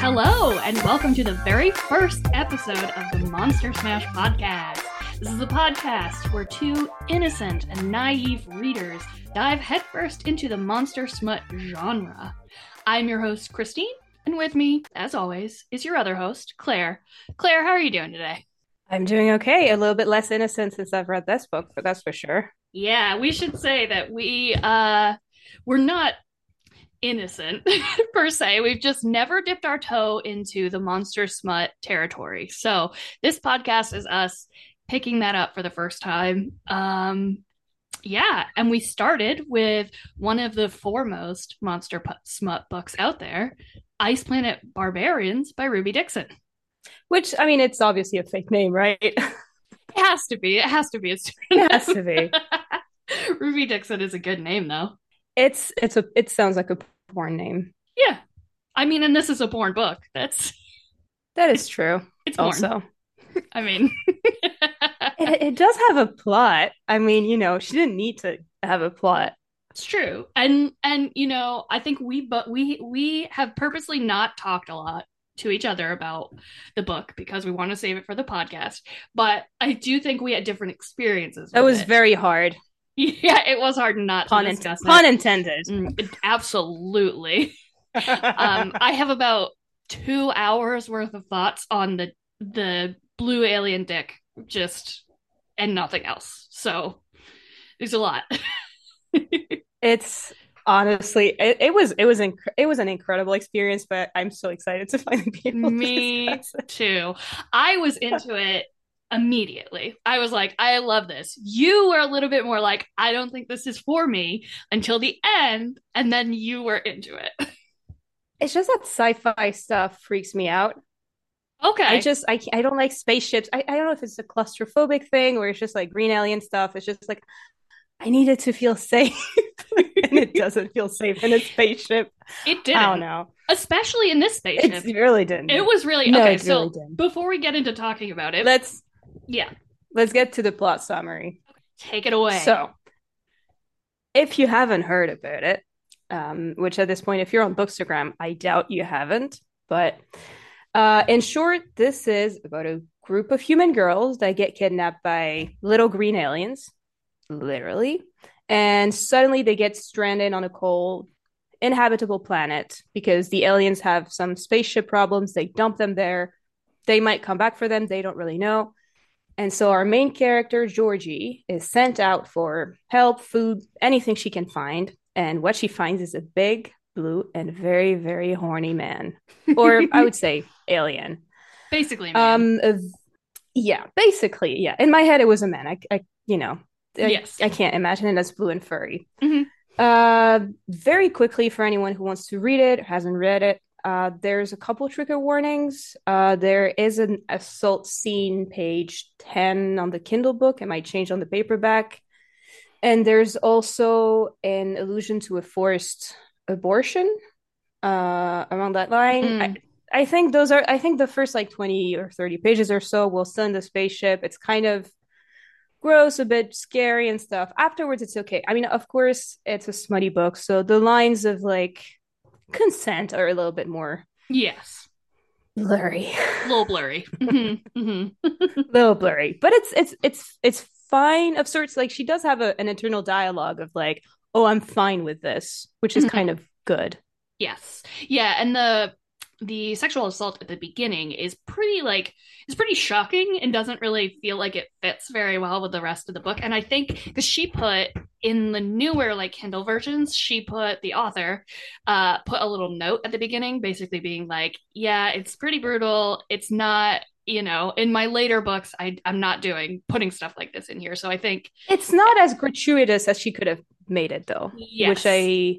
Hello, and welcome to the very first episode of the Monster Smash podcast. This is a podcast where two innocent and naive readers dive headfirst into the monster smut genre. I'm your host, Christine, and with me, as always, is your other host, Claire. Claire, how are you doing today? I'm doing okay. A little bit less innocent since I've read this book, but that's for sure. Yeah, we should say that we uh we're not innocent per se. We've just never dipped our toe into the monster smut territory. So this podcast is us picking that up for the first time. Um, yeah, and we started with one of the foremost monster smut books out there, Ice Planet Barbarians by Ruby Dixon. Which, I mean, it's obviously a fake name, right? it has to be. It has to be. It has to be. Ruby Dixon is a good name, though. It's it's a it sounds like a porn name. Yeah, I mean, and this is a porn book. That's that is true. It's porn. also. I mean, it, it does have a plot. I mean, you know, she didn't need to have a plot. It's true, and and you know, I think we but we we have purposely not talked a lot to each other about the book because we want to save it for the podcast. But I do think we had different experiences. That was it. very hard. Yeah, it was hard not pun to discuss Pun intended. Mm, absolutely. um, I have about two hours worth of thoughts on the the blue alien dick, just and nothing else. So there's a lot. it's honestly it, it, was it was inc- it was an incredible experience but i'm so excited to finally be able me to too. I was into it immediately. I was like i love this. You were a little bit more like i don't think this is for me until the end and then you were into it. It's just that sci-fi stuff freaks me out. Okay. i just i, I don't like spaceships. I, I don't know if it's a claustrophobic thing or it's just like green alien stuff. It's just like I needed to feel safe. and it doesn't feel safe in a spaceship. It didn't. I don't know. Especially in this spaceship. It really didn't. It was really no, okay. so really didn't. before we get into talking about it, let's yeah. Let's get to the plot summary. Take it away. So if you haven't heard about it, um, which at this point, if you're on Bookstagram, I doubt you haven't, but uh, in short, this is about a group of human girls that get kidnapped by little green aliens literally. And suddenly they get stranded on a cold, inhabitable planet because the aliens have some spaceship problems. They dump them there. They might come back for them. They don't really know. And so our main character, Georgie, is sent out for help, food, anything she can find. And what she finds is a big, blue, and very, very horny man. Or I would say alien. Basically, man. Um, yeah, basically, yeah. In my head, it was a man. I, I you know, yes. I, I, can't imagine it as blue and furry. Mm-hmm. Uh, very quickly, for anyone who wants to read it, hasn't read it, uh, there's a couple trigger warnings. Uh, there is an assault scene, page 10 on the Kindle book. It might change on the paperback. And there's also an allusion to a forced abortion uh, around that line. Mm. I, I think those are, I think the first like 20 or 30 pages or so will send the spaceship. It's kind of gross, a bit scary and stuff. Afterwards, it's okay. I mean, of course, it's a smutty book, so the lines of like consent are a little bit more yes blurry, a little blurry, mm-hmm. Mm-hmm. little blurry. But it's it's it's it's fine of sorts. Like she does have a, an internal dialogue of like, "Oh, I'm fine with this," which is mm-hmm. kind of good. Yes, yeah, and the the sexual assault at the beginning is pretty like is pretty shocking and doesn't really feel like it fits very well with the rest of the book. And i think because she put in the newer like kindle versions she put the author uh put a little note at the beginning basically being like yeah it's pretty brutal. It's not you know in my later books I, i'm not doing putting stuff like this in here. So i think it's not as gratuitous as she could have made it though yes. which i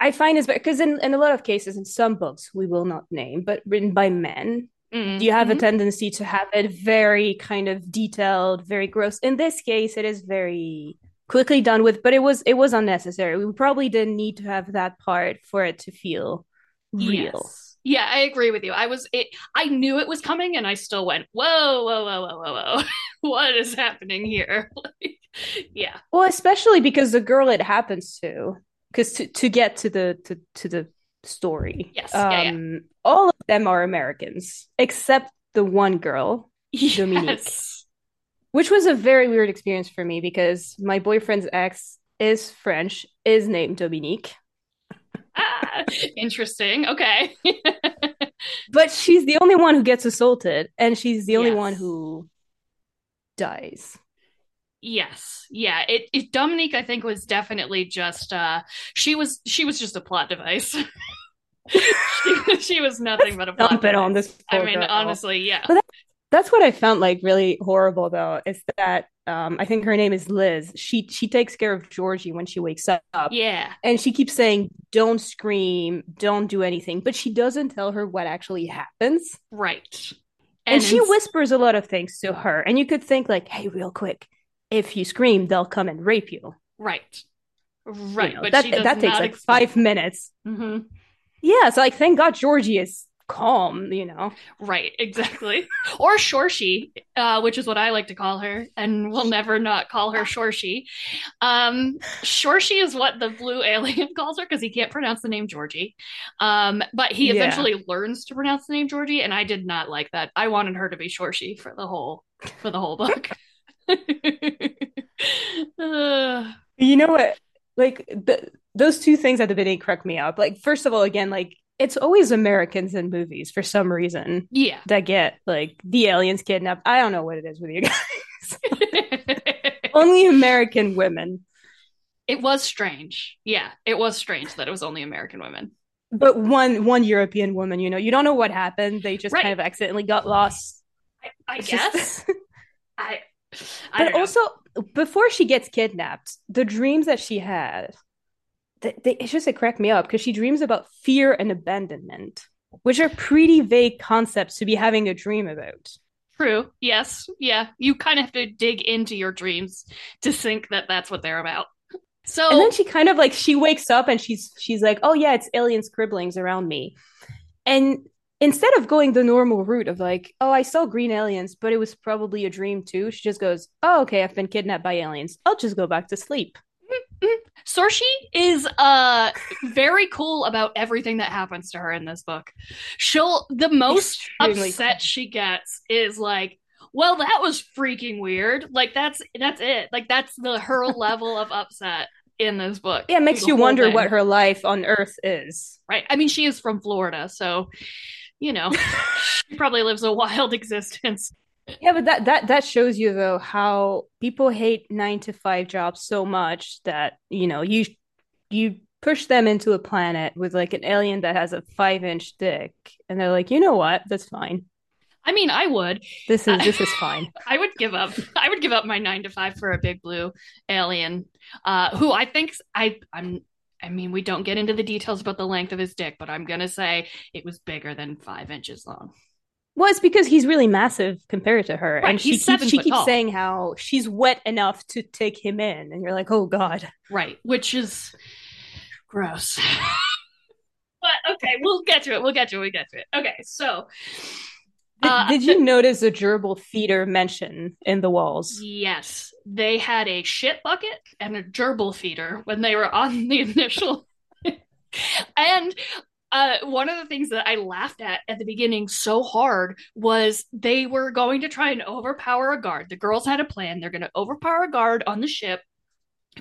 I find is because in, in a lot of cases, in some books we will not name, but written by men, mm-hmm. you have a tendency to have it very kind of detailed, very gross. In this case, it is very quickly done with, but it was it was unnecessary. We probably didn't need to have that part for it to feel real. Yes. Yeah, I agree with you. I was it I knew it was coming and I still went, whoa, whoa, whoa, whoa, whoa, whoa. what is happening here? like, yeah. Well, especially because the girl it happens to, because to, to get to the to, to the story, Yes. um, yeah, yeah. all of them are Americans except the one girl, Dominique. Which was a very weird experience for me because my boyfriend's ex is French, is named Dominique, Ah, interesting. Okay. but she's the only one who gets assaulted, and she's the only Yes. one who dies. Yes. Yeah. It, it Dominique, I think, was definitely just uh she was she was just a plot device. she, she was nothing but a plot Dump it on device. this. I mean, girl. honestly, yeah. But That's what I found like really horrible though, is that um I think her name is Liz. She she takes care of Georgie when she wakes up. Yeah. And she keeps saying, Don't scream, don't do anything. But she doesn't tell her what actually happens. Right. And, she whispers a lot of things to her. And you could think, like, hey, real quick, if you scream, they'll come and rape you. Right. You Right. know, but that that takes like explain- five minutes. Mhm. Yeah, so like thank God Georgie is calm, you know. Right, exactly. Or Shorshie, uh, which is what I like to call her, and we'll never not call her Shorshie. Um, Shorshie is what the blue alien calls her because he can't pronounce the name Georgie. Um, but he Yeah. eventually learns to pronounce the name Georgie, and I did not like that. I wanted her to be Shorshie for the whole for the whole book. You know what? Like the, those two things at the beginning crack me up. Like, first of all, again, like it's always Americans in movies for some reason yeah. that get like the aliens kidnapped. I don't know what it is with you guys. Only American women. it was strange. Yeah, it was strange that it was only American women. But one one European woman, you know, you don't know what happened. They just Right. kind of accidentally got lost. I, I guess. just- I. But also before she gets kidnapped, the dreams that she had, they, they, it's just it cracked me up because she dreams about fear and abandonment, which are pretty vague concepts to be having a dream about. True. Yes. Yeah. You kind of have to dig into your dreams to think that that's what they're about. So And then she kind of like she wakes up and she's she's like, "Oh yeah, it's alien scribblings around me." And instead of going the normal route of like, "Oh, I saw green aliens, but it was probably a dream too." She just goes, "Oh, okay, I've been kidnapped by aliens. I'll just go back to sleep." Shorshie is uh very cool about everything that happens to her in this book. She'll the most Extremely upset she gets is like, well, that was freaking weird. Like that's that's it. Like that's the her level of upset in this book. Yeah, it makes you wonder thing. what her life on Earth is. right. I mean, she is from Florida, so you know, she probably lives a wild existence. Yeah, but that that that shows you though how people hate nine to five jobs so much that you know you you push them into a planet with like an alien that has a five inch dick, and they're like, you know what, that's fine. I mean, I would. This is this is fine. I would give up. I would give up my nine to five for a big blue alien, uh, who I think I I'm. I mean, we don't get into the details about the length of his dick, but I'm gonna say it was bigger than five inches long. Well, it's because he's really massive compared to her, Right, and she he's seven keeps, she keeps tall. saying how she's wet enough to take him in, and you're like, oh god. Right, which is gross. but okay, we'll get to it. We'll get to it. We'll get to it. Okay, so Did, Uh, did you notice a gerbil feeder mention in the walls? yes, they had a shit bucket and a gerbil feeder when they were on the initial. and uh, one of the things that I laughed at at the beginning so hard was they were going to try and overpower a guard. The girls had a plan. They're going to overpower a guard on the ship,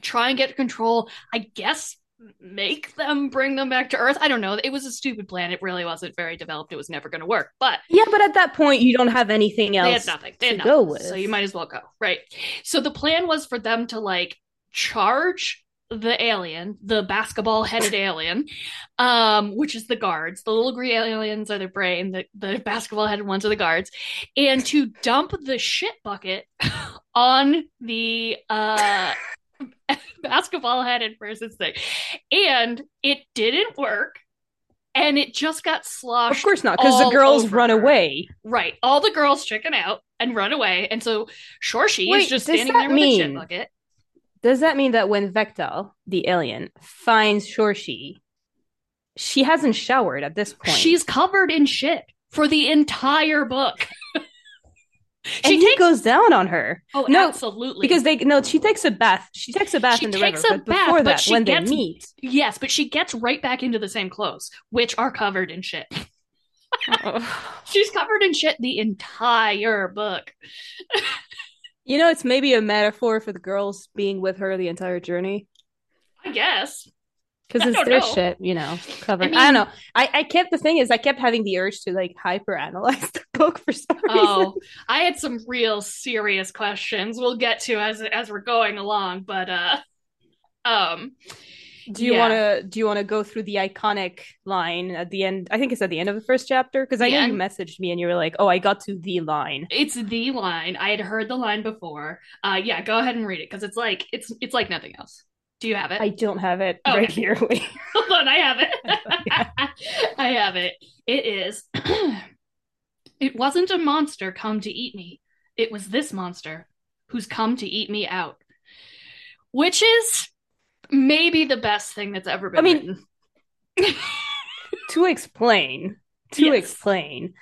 try and get control. I guess make them bring them back to Earth. I don't know. It was a stupid plan. It really wasn't very developed. It was never going to work. But Yeah, but at that point, you don't have anything they else had nothing. They had to nothing. go with. So you might as well go. Right. So the plan was for them to like charge the alien, the basketball headed alien, um, which is the guards. The little green aliens are the brain, the, the basketball headed ones are the guards, and to dump the shit bucket on the uh basketball headed person's thing. And it didn't work. And it just got sloshed. Of course not, because the girls run her. away. Right. All the girls chicken out and run away. And so Shorshie Wait, is just standing there with a shit mean- bucket. Does that mean that when Vektal, the alien, finds Shorshie, she hasn't showered at this point. She's covered in shit for the entire book. And he goes down on her. Oh, No, absolutely. Because they no, she takes a bath. She takes a bath She in the takes river. a but bath, before but that, when gets- they meet, yes, but she gets right back into the same clothes, which are covered in shit. Oh. She's covered in shit the entire book. you know, it's maybe a metaphor for the girls being with her the entire journey. I guess. Because it's their know. shit, you know, covered. I, I don't know. I, I kept the thing is I kept having the urge to like hyper analyze the book for some reason. Oh, I had some real serious questions we'll get to as as we're going along, but uh um Do you Yeah. want to do you want to go through the iconic line at the end? I think it's at the end of the first chapter because I know you messaged me and you were like, "Oh, I got to the line." it's the line. I had heard the line before. Uh yeah, go ahead and read it because it's like it's it's like nothing else. Do you have it? I don't have it Okay. right here. Wait. Hold on, I have it. Oh, I have it. It is. it wasn't a monster come to eat me. It was this monster who's come to eat me out. Which is maybe the best thing that's ever been I mean- to explain, to Yes. explain,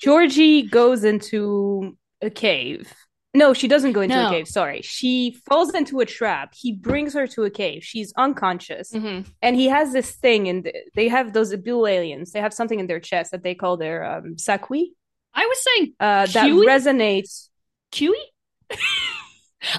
Georgie goes into a cave. No, she doesn't go into No. a cave. Sorry. She falls into a trap. He brings her to a cave. She's unconscious. Mhm. And he has this thing, and they have those blue aliens. They have something in their chest that they call their um, sakui. I was saying Uh, that resonates. Kiwi?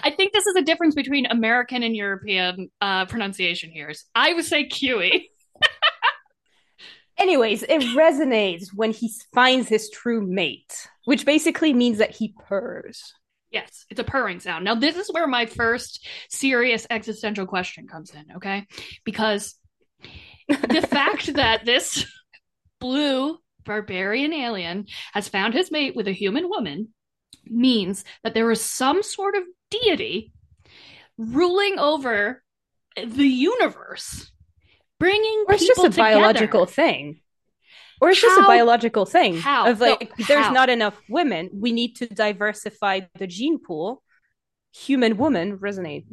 I think this is a difference between American and European uh, pronunciation here. I would say Kiwi. Anyways, it resonates when he finds his true mate, which basically means that he purrs. Yes, it's a purring sound. Now, this is where my first serious existential question comes in, okay? Because the fact that this blue barbarian alien has found his mate with a human woman means that there is some sort of deity ruling over the universe, bringing or it's just a biological thing or it's just a biological thing How? of like No, there's how? not enough women we need to diversify the gene pool human woman resonate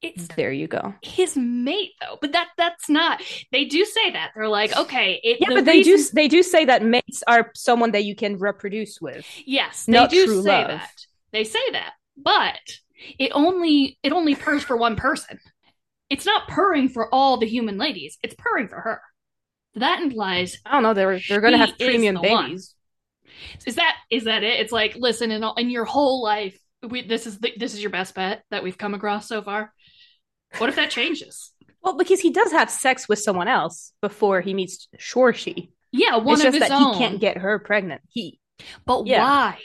It's there you go his mate, though. But that that's not. They do say that. They're like, okay, it, yeah the but they do they do say that mates are someone that you can reproduce with Yes, they do say love. that. They say that, but it only it only purrs for one person. It's not purring for all the human ladies. It's purring for her. That implies i don't know they're they're gonna have is premium the one. babies is that is that it? It's like listen, in all, in your whole life, we, this is the, this is your best bet that we've come across so far. What if that changes? well because he does have sex with someone else before he meets shorshie Yeah, one it's of just his that own. he can't get her pregnant he But Yeah. why?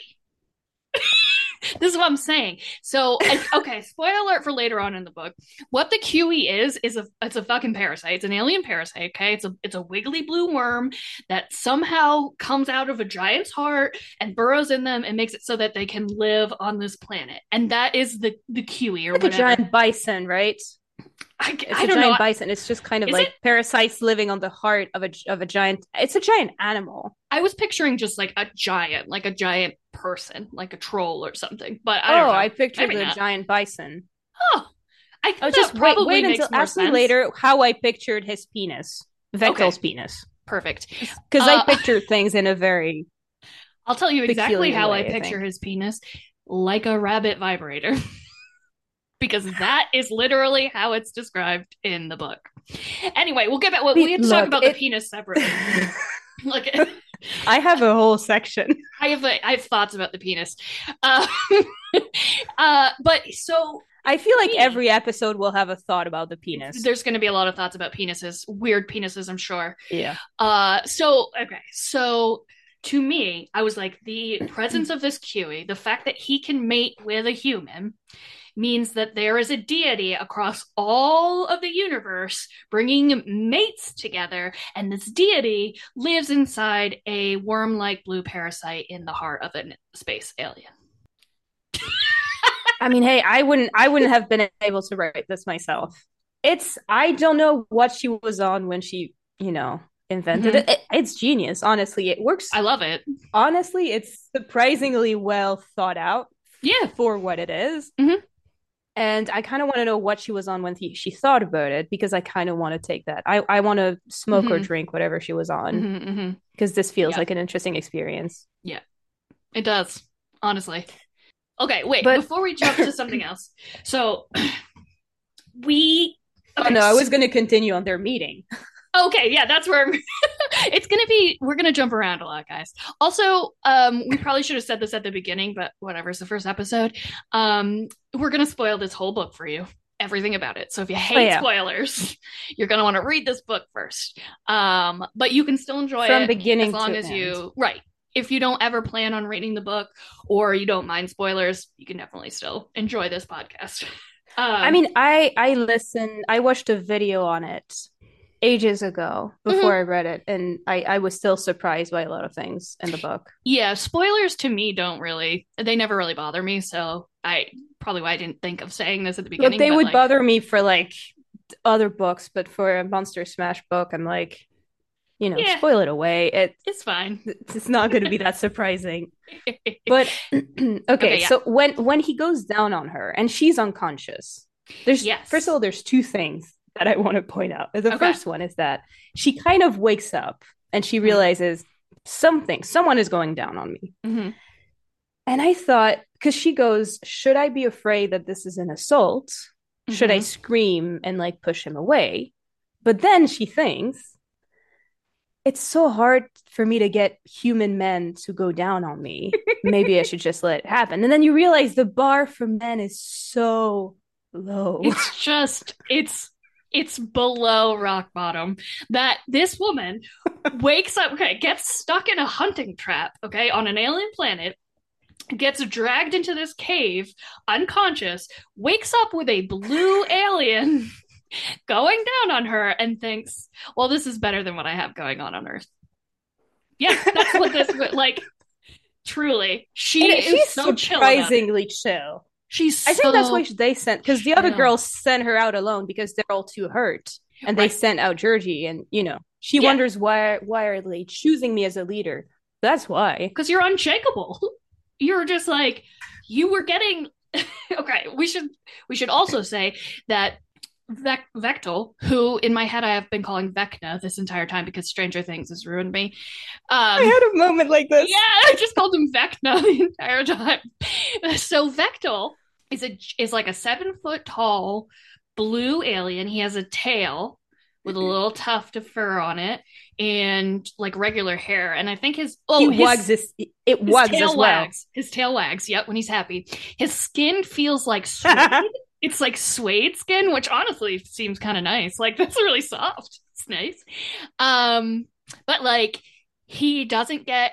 this is what I'm saying. So, I- okay, spoiler alert for later on in the book. What the khui is is a it's a fucking parasite. It's an alien parasite. Okay, it's a it's a wiggly blue worm that somehow comes out of a giant's heart and burrows in them and makes it so that they can live on this planet. And that is the the khui or like a giant bison right I, It's I a don't giant know. bison. It's just kind of Is like it? parasites living on the heart of a of a giant. It's a giant animal. I was picturing just like a giant, like a giant person, like a troll or something. But I don't oh, know. I pictured Maybe the not. giant bison. Oh, I Oh, just wait, probably wait until ask me later how I pictured his penis, Vektal's Okay. penis, Perfect. because Uh, I pictured things in a very I'll tell you exactly how way, I I picture think. his penis like a rabbit vibrator. because that is literally how it's described in the book. Anyway, we'll get back. Well, we have to talk about it- the penis separately. like, I have a whole section. I have a, I have thoughts about the penis. Uh, uh, but so I feel like Me. every episode will have a thought about the penis. there's going to be a lot of thoughts about penises, weird penises, I'm sure. Yeah. Uh, so okay, so to me, I was like, the presence of this khui, the fact that he can mate with a human, means that there is a deity across all of the universe bringing mates together, and this deity lives inside a worm-like blue parasite in the heart of a space alien. I mean, hey, I wouldn't I wouldn't have been able to write this myself. It's I don't know what she was on when she, you know, invented Mhm. it. it. It's genius, honestly. It works. I love it. honestly, it's surprisingly well thought out Yeah, for what it is. Mhm. And I kind of want to know what she was on when he, she thought about it because I kind of want to take that. I, I want to smoke mm-hmm. or drink whatever she was on because mm-hmm, mm-hmm. this feels yeah. like an interesting experience. Yeah, it does, honestly. Okay, wait, but... before we jump to something else. So we. Okay, oh, no, I was going to continue on their meeting. Okay, yeah, that's where it's gonna be. We're gonna jump around a lot, guys. Also, um, we probably should have said this at the beginning, but whatever. It's the first episode. Um, we're gonna spoil this whole book for you, everything about it. So if you hate oh, yeah. spoilers, you're gonna want to read this book first. Um, but you can still enjoy it from it beginning as long as end. you right. If you don't ever plan on reading the book or you don't mind spoilers, you can definitely still enjoy this podcast. Um, I mean, I I listened. I watched a video on it ages ago before mm-hmm. I read it, and I, I was still surprised by a lot of things in the book. Yeah, spoilers to me don't really, they never really bother me. So I probably why I didn't think of saying this at the beginning. Look, they would like... bother me for like other books, but for a Monster Smash book, I'm like, you know, yeah. spoil it away. It, it's fine. It's not going to be that surprising. but okay, okay yeah. so when when he goes down on her and she's unconscious, there's yes. first of all, there's two things that I want to point out. The okay. first one is that she kind of wakes up and she mm-hmm. realizes something, someone is going down on me. Mm-hmm. And I thought, because she goes, Should I be afraid that this is an assault? Mm-hmm. Should I mm-hmm. scream and like push him away? But then she thinks, it's so hard for me to get human men to go down on me. Maybe I should just let it happen. And then you realize the bar for men is so low. It's just, it's it's below rock bottom that this woman wakes up okay gets stuck in a hunting trap okay on an alien planet gets dragged into this cave unconscious wakes up with a blue alien going down on her and thinks well this is better than what i have going on on earth. Yeah that's what this like truly she and is so surprisingly chill She's. I think that's why they sent because the other girls sent her out alone because they're all too hurt, and right. they sent out Georgie, and you know she yeah. wonders why why are they choosing me as a leader? That's why. Because you're unshakable. You're just like you were getting. okay, we should we should also say that Vec- Vektal, who in my head I have been calling Vecna this entire time because Stranger Things has ruined me. Um, I had a moment like this. Yeah, I just called him Vecna the entire time. So Vektal is a is like a seven foot tall blue alien. He has a tail with a little tuft of fur on it and like regular hair. And I think his oh he his, wags this it his wags tail as well. Wags. His tail wags. Yep, when he's happy. His skin feels like suede it's like suede skin, which honestly seems kind of nice. Like that's really soft. It's nice. Um, but like he doesn't get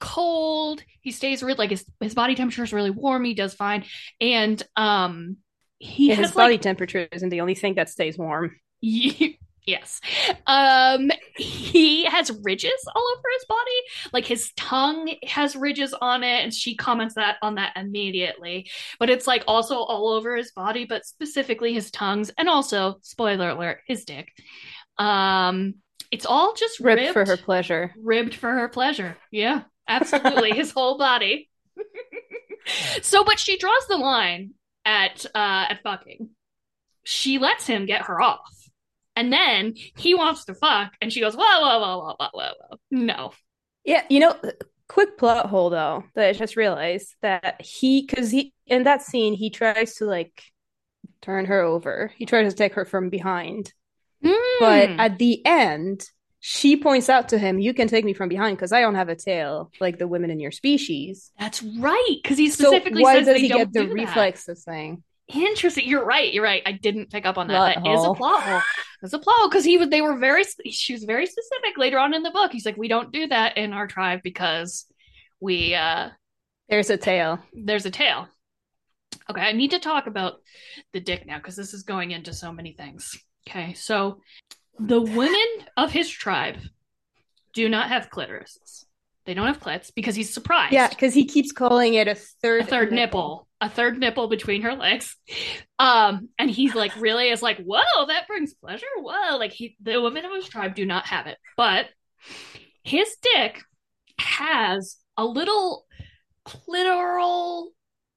cold. He stays really like his his body temperature is really warm. He does fine, and um, he yeah, has, his body like, temperature isn't the only thing that stays warm. Yes. Um he has ridges all over his body. Like his tongue has ridges on it and she comments that on that immediately. But it's like also all over his body, but specifically his tongues and also spoiler alert, his dick. Um it's all just ribbed, ribbed for her pleasure. Ribbed for her pleasure. Yeah. Absolutely. his whole body. so but she draws the line at uh at fucking. She lets him get her off and then he wants to fuck, and she goes, whoa, whoa, whoa, whoa, whoa, whoa, whoa. No. Yeah, you know, quick plot hole though that I just realized that he, because he in that scene he tries to like turn her over. He tries to take her from behind, mm. but at the end she points out to him, "You can take me from behind because I don't have a tail like the women in your species." That's right, because he specifically so why says does he get the reflexes thing? Interesting. You're right. You're right. I didn't pick up on that. Plot that hole. is a plot hole. It's a plot hole because he was. They were very. She was very specific later on in the book. He's like, we don't do that in our tribe because we. uh There's a tail. There's a tail. Okay, I need to talk about the dick now because this is going into so many things. Okay, so the women of his tribe do not have clitorises. They don't have clits because he's surprised. Yeah, because he keeps calling it a third a third nipple. nipple. A third nipple between her legs. Um, and he's like really is like, whoa, that brings pleasure. Whoa. Like he the women of his tribe do not have it. But his dick has a little clitoral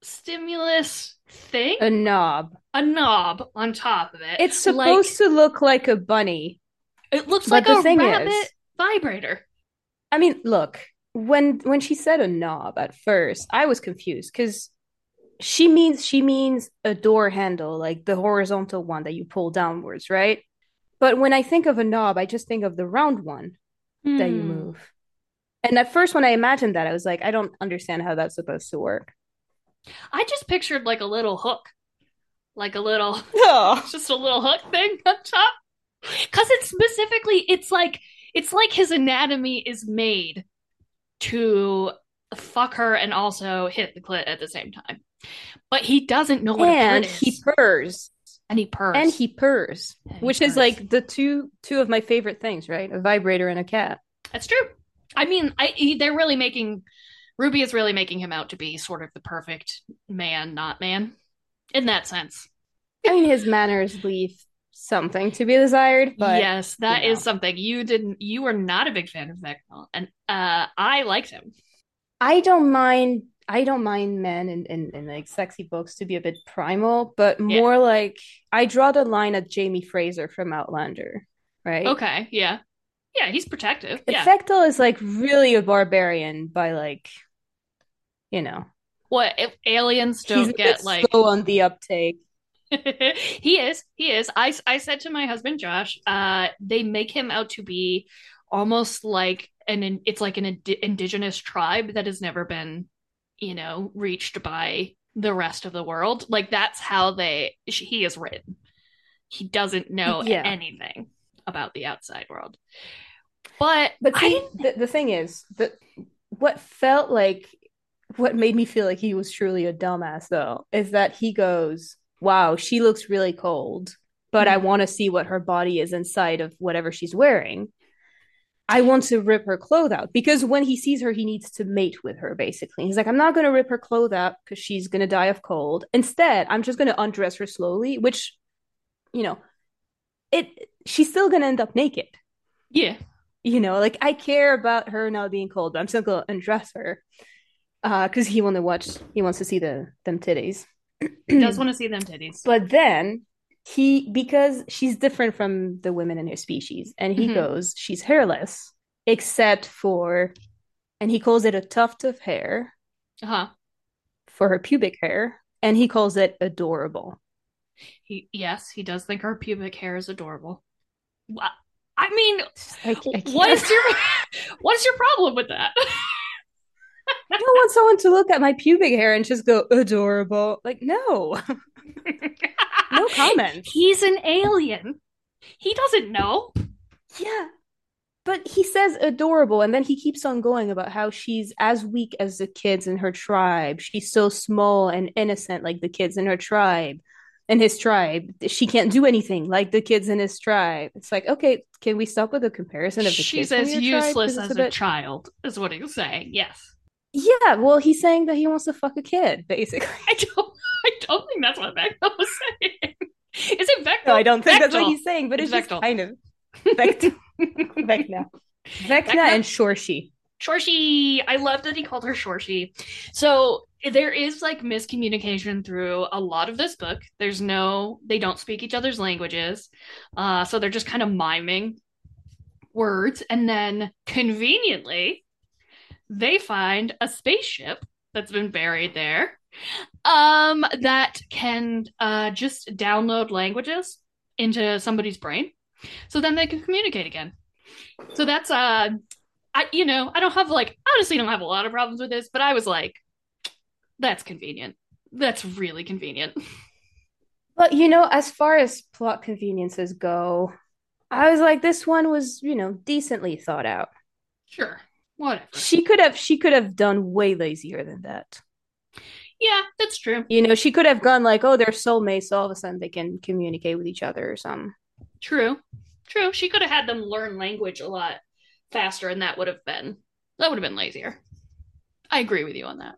stimulus thing, a knob, a knob on top of it. It's supposed like, to look like a bunny. It looks like a rabbit is, vibrator. I mean, look, when when she said a knob at first, I was confused because she means she means a door handle, like the horizontal one that you pull downwards, right? But when I think of a knob, I just think of the round one mm. that you hmm. move. And at first, when I imagined that, I was like, I don't understand how that's supposed to work. I just pictured like a little hook, like a little, oh. just a little hook thing on top. Because it's specifically, it's like it's like his anatomy is made to fuck her and also hit the clit at the same time. But he doesn't know what and he purrs. And he purrs. And he purrs. And he which purrs. is like the two two of my favorite things, right? A vibrator and a cat. That's true. I mean, I he, they're really making Ruby is really making him out to be sort of the perfect man, not man, in that sense. I mean, his manners leave something to be desired. But yes, that you know. is something you didn't. You were not a big fan of Vecna, and uh, I liked him. I don't mind. I don't mind men in, in, in like sexy books to be a bit primal, but more yeah. like I draw the line at Jamie Fraser from Outlander, right? Okay, yeah, yeah, he's protective. Yeah. Is like really a barbarian by like, you know, what if aliens don't get like slow on the uptake. he is. He is. I, I said to my husband Josh, uh, they make him out to be almost like an it's like an ind- indigenous tribe that has never been, you know, reached by the rest of the world. Like that's how they he is written. He doesn't know yeah. anything about the outside world. But but see, the, the thing is that what felt like what made me feel like he was truly a dumbass though is that he goes wow, she looks really cold, but mm-hmm. I want to see what her body is inside of whatever she's wearing. I want to rip her clothes out because when he sees her, he needs to mate with her, basically. He's like, I'm not going to rip her clothes out because she's going to die of cold. Instead, I'm just going to undress her slowly, which, you know, it she's still going to end up naked. Yeah. You know, like I care about her not being cold, but I'm still going to undress her because uh, he want to watch, he wants to see the them titties he does want to see them titties. But then he because she's different from the women in her species, and he mm-hmm. goes, she's hairless, except for and he calls it a tuft of hair. Uh-huh. For her pubic hair. And he calls it adorable. He yes, he does think her pubic hair is adorable. I mean, I, I what is your what is your problem with that? I don't want someone to look at my pubic hair and just go adorable. Like, no. no comment. He's an alien. He doesn't know. Yeah. But he says adorable, and then he keeps on going about how she's as weak as the kids in her tribe. She's so small and innocent, like the kids in her tribe, in his tribe. She can't do anything like the kids in his tribe. It's like, okay, can we stop with the comparison of the she's kids? She's as useless as a, bit... child, is what he's saying. Yes. Yeah, well, he's saying that he wants to fuck a kid, basically. I don't. I don't think that's what was saying. Is it Vecna? No, I don't think that's what he's saying, but it's, it's just kind of Vecna, Vecna, Vecna, and Shorshie. Shorshie. I love that he called her Shorshie. So there is like miscommunication through a lot of this book. There's no, they don't speak each other's languages, uh, so they're just kind of miming words, and then conveniently they find a spaceship that's been buried there um, that can uh, just download languages into somebody's brain. So then they can communicate again. So that's uh i you know i don't have like honestly don't have a lot of problems with this but i was like that's convenient. That's really convenient. But you know as far as plot conveniences go i was like this one was you know decently thought out. Sure. Whatever. She could have she could have done way lazier than that. Yeah, that's true. You know, she could have gone like, oh, they're soulmates, so all of a sudden they can communicate with each other or something. True. True. She could have had them learn language a lot faster, and that would have been that would have been lazier. I agree with you on that.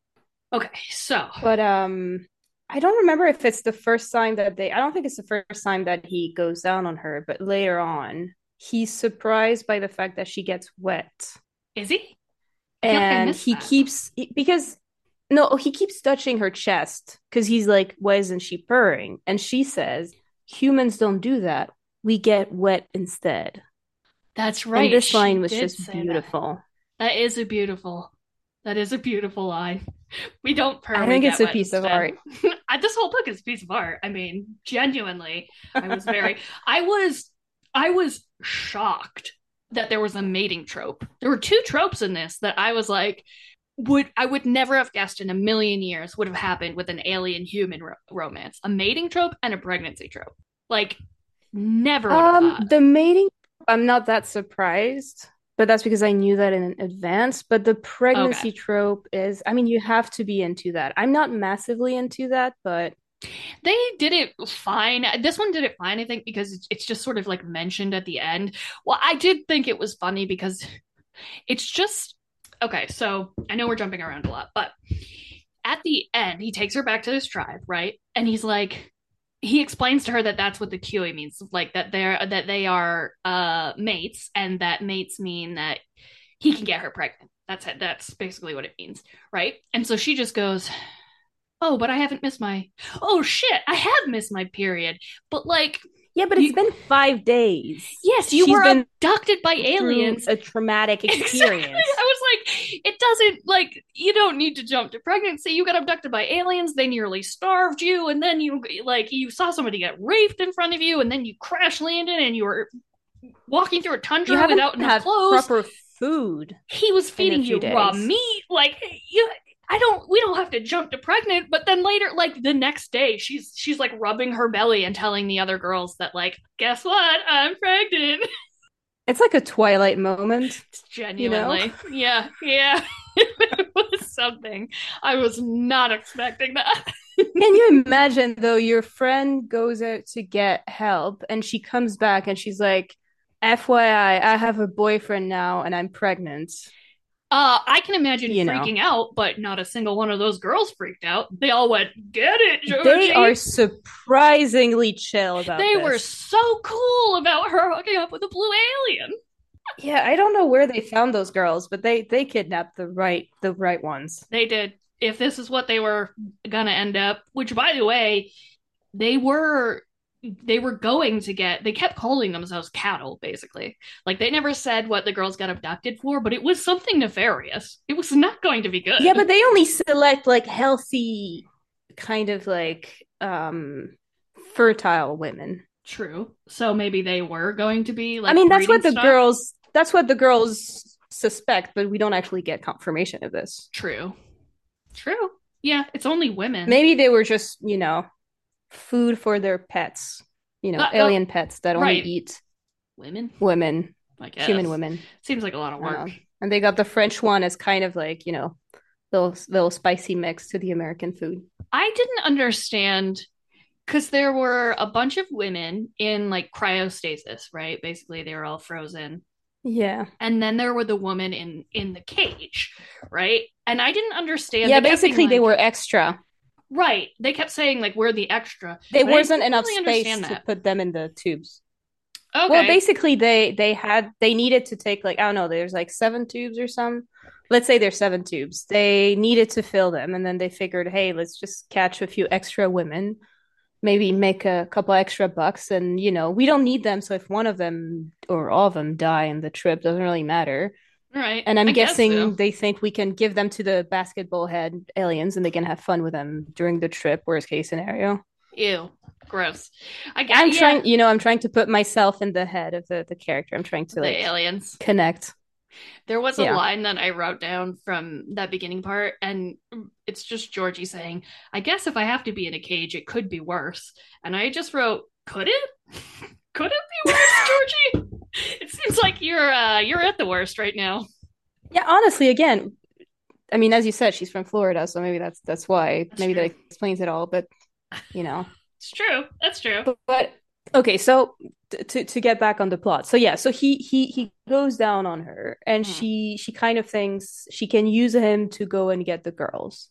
Okay, so but um I don't remember if it's the first time that they I don't think it's the first time that he goes down on her, but later on he's surprised by the fact that she gets wet is he? And he that. keeps because no, oh, he keeps touching her chest because he's like, why isn't she purring? And she says, humans don't do that. We get wet instead. That's right. And this she line was just say that. beautiful. That is a beautiful. That is a beautiful line. We don't purr. I think it's a piece of art. Uh, this whole book is a piece of art. I mean, genuinely, I was very. I was. I was shocked that there was a mating trope. There were two tropes in this that I was like, would I would never have guessed in a million years would have happened with an alien human ro- romance. A mating trope and a pregnancy trope. Like, never Um, the mating, I'm not that surprised, but that's because I knew that in advance. But the pregnancy trope is, I mean, you have to be into that. I'm not massively into that, but They did it fine. This one did it fine, I think, because it's- it's just sort of like mentioned at the end. Well, I did think it was funny because it's just okay. So I know we're jumping around a lot, but at the end, he takes her back to his tribe, right? And he's like, he explains to her that that's what the khui means, like that they're that they are uh mates, and that mates mean that he can get her pregnant. That's it. That's basically what it means, right? And so she just goes, "Oh, but I haven't missed my. Oh shit, I have missed my period." But like, yeah, but it's You- been five days. yes, you She's were been abducted by aliens. a traumatic Exactly. experience. I was like, it doesn't like you don't need to jump to pregnancy. You got abducted by aliens. They nearly starved you, and then you like you saw somebody get raped in front of you, and then you crash landed, and you were walking through a You tundra haven't without enough clothes. proper food. he was feeding you raw meat. Like you, I don't. We don't have to jump to pregnant. But then later, like the next day, she's she's like rubbing her belly and telling the other girls that like, guess what? I'm pregnant. It's like a Twilight moment. Genuinely, yeah, yeah. it was something. I was not expecting that. Can you imagine though? Your friend goes out to get help, and she comes back, and she's like, "FYI, I have a boyfriend now, and I'm pregnant." Uh, I can imagine You know. freaking out, but not a single one of those girls freaked out. They all went, "Get it, Georgie!" They are surprisingly chill about They this. were so cool about her hooking up with a blue alien. Yeah, I don't know where they found those girls, but they they kidnapped the right the right ones. They did. If this is what they were gonna end up, which by the way, they were they were going to get they kept calling themselves cattle, basically. Like they never said what the girls got abducted for, but it was something nefarious. It was not going to be good. Yeah, but they only select like healthy, kind of like um fertile women. true. So maybe they were going to be like I mean, that's what the stock? girls that's what the girls suspect, but we don't actually get confirmation of this. True. True. Yeah, it's only women. Maybe they were just, you know, food for their pets, you know, Uh, uh, alien pets that only right. eat women, women, like human women. Seems like a lot of work. Um, and they got the French one as kind of like, you know, little little spicy mix to the American food. I didn't understand because there were a bunch of women in like cryostasis, right? Basically, they were all frozen. Yeah. And then there were the woman in in the cage, right? And I didn't understand. yeah, They kept being basically they were extra. Right. They kept saying like we're the extra. There wasn't enough really space to put them in the tubes. Okay. Well, basically they they had they needed to take like I don't know, there's like seven tubes or some. Let's say there's seven tubes. They needed to fill them and then they figured, "Hey, let's just catch a few extra women, maybe make a couple extra bucks and, you know, we don't need them, so if one of them or all of them die in the trip, doesn't really matter." Right. And I'm I guess guessing so. they think we can give them to the basketball head aliens and they can have fun with them during the trip, worst case scenario. Ew. Gross. I, i'm yeah, trying, you know, I'm trying to put myself in the head of the, the character. I'm trying to the like aliens. connect. There was a Yeah. line that I wrote down from that beginning part, and it's just Georgie saying, I guess if I have to be in a cage, it could be worse. And I just wrote, Could it? could it be worse, Georgie? It seems like you're uh you're at the worst right now. Yeah, honestly, again, I mean, as you said, she's from Florida, so maybe that's that's why. That's maybe that explains it all. But you know, It's true. That's true. but, but okay, so t- to to get back on the plot, so yeah, so he he he goes down on her, and Hmm. she she kind of thinks she can use him to go and get the girls.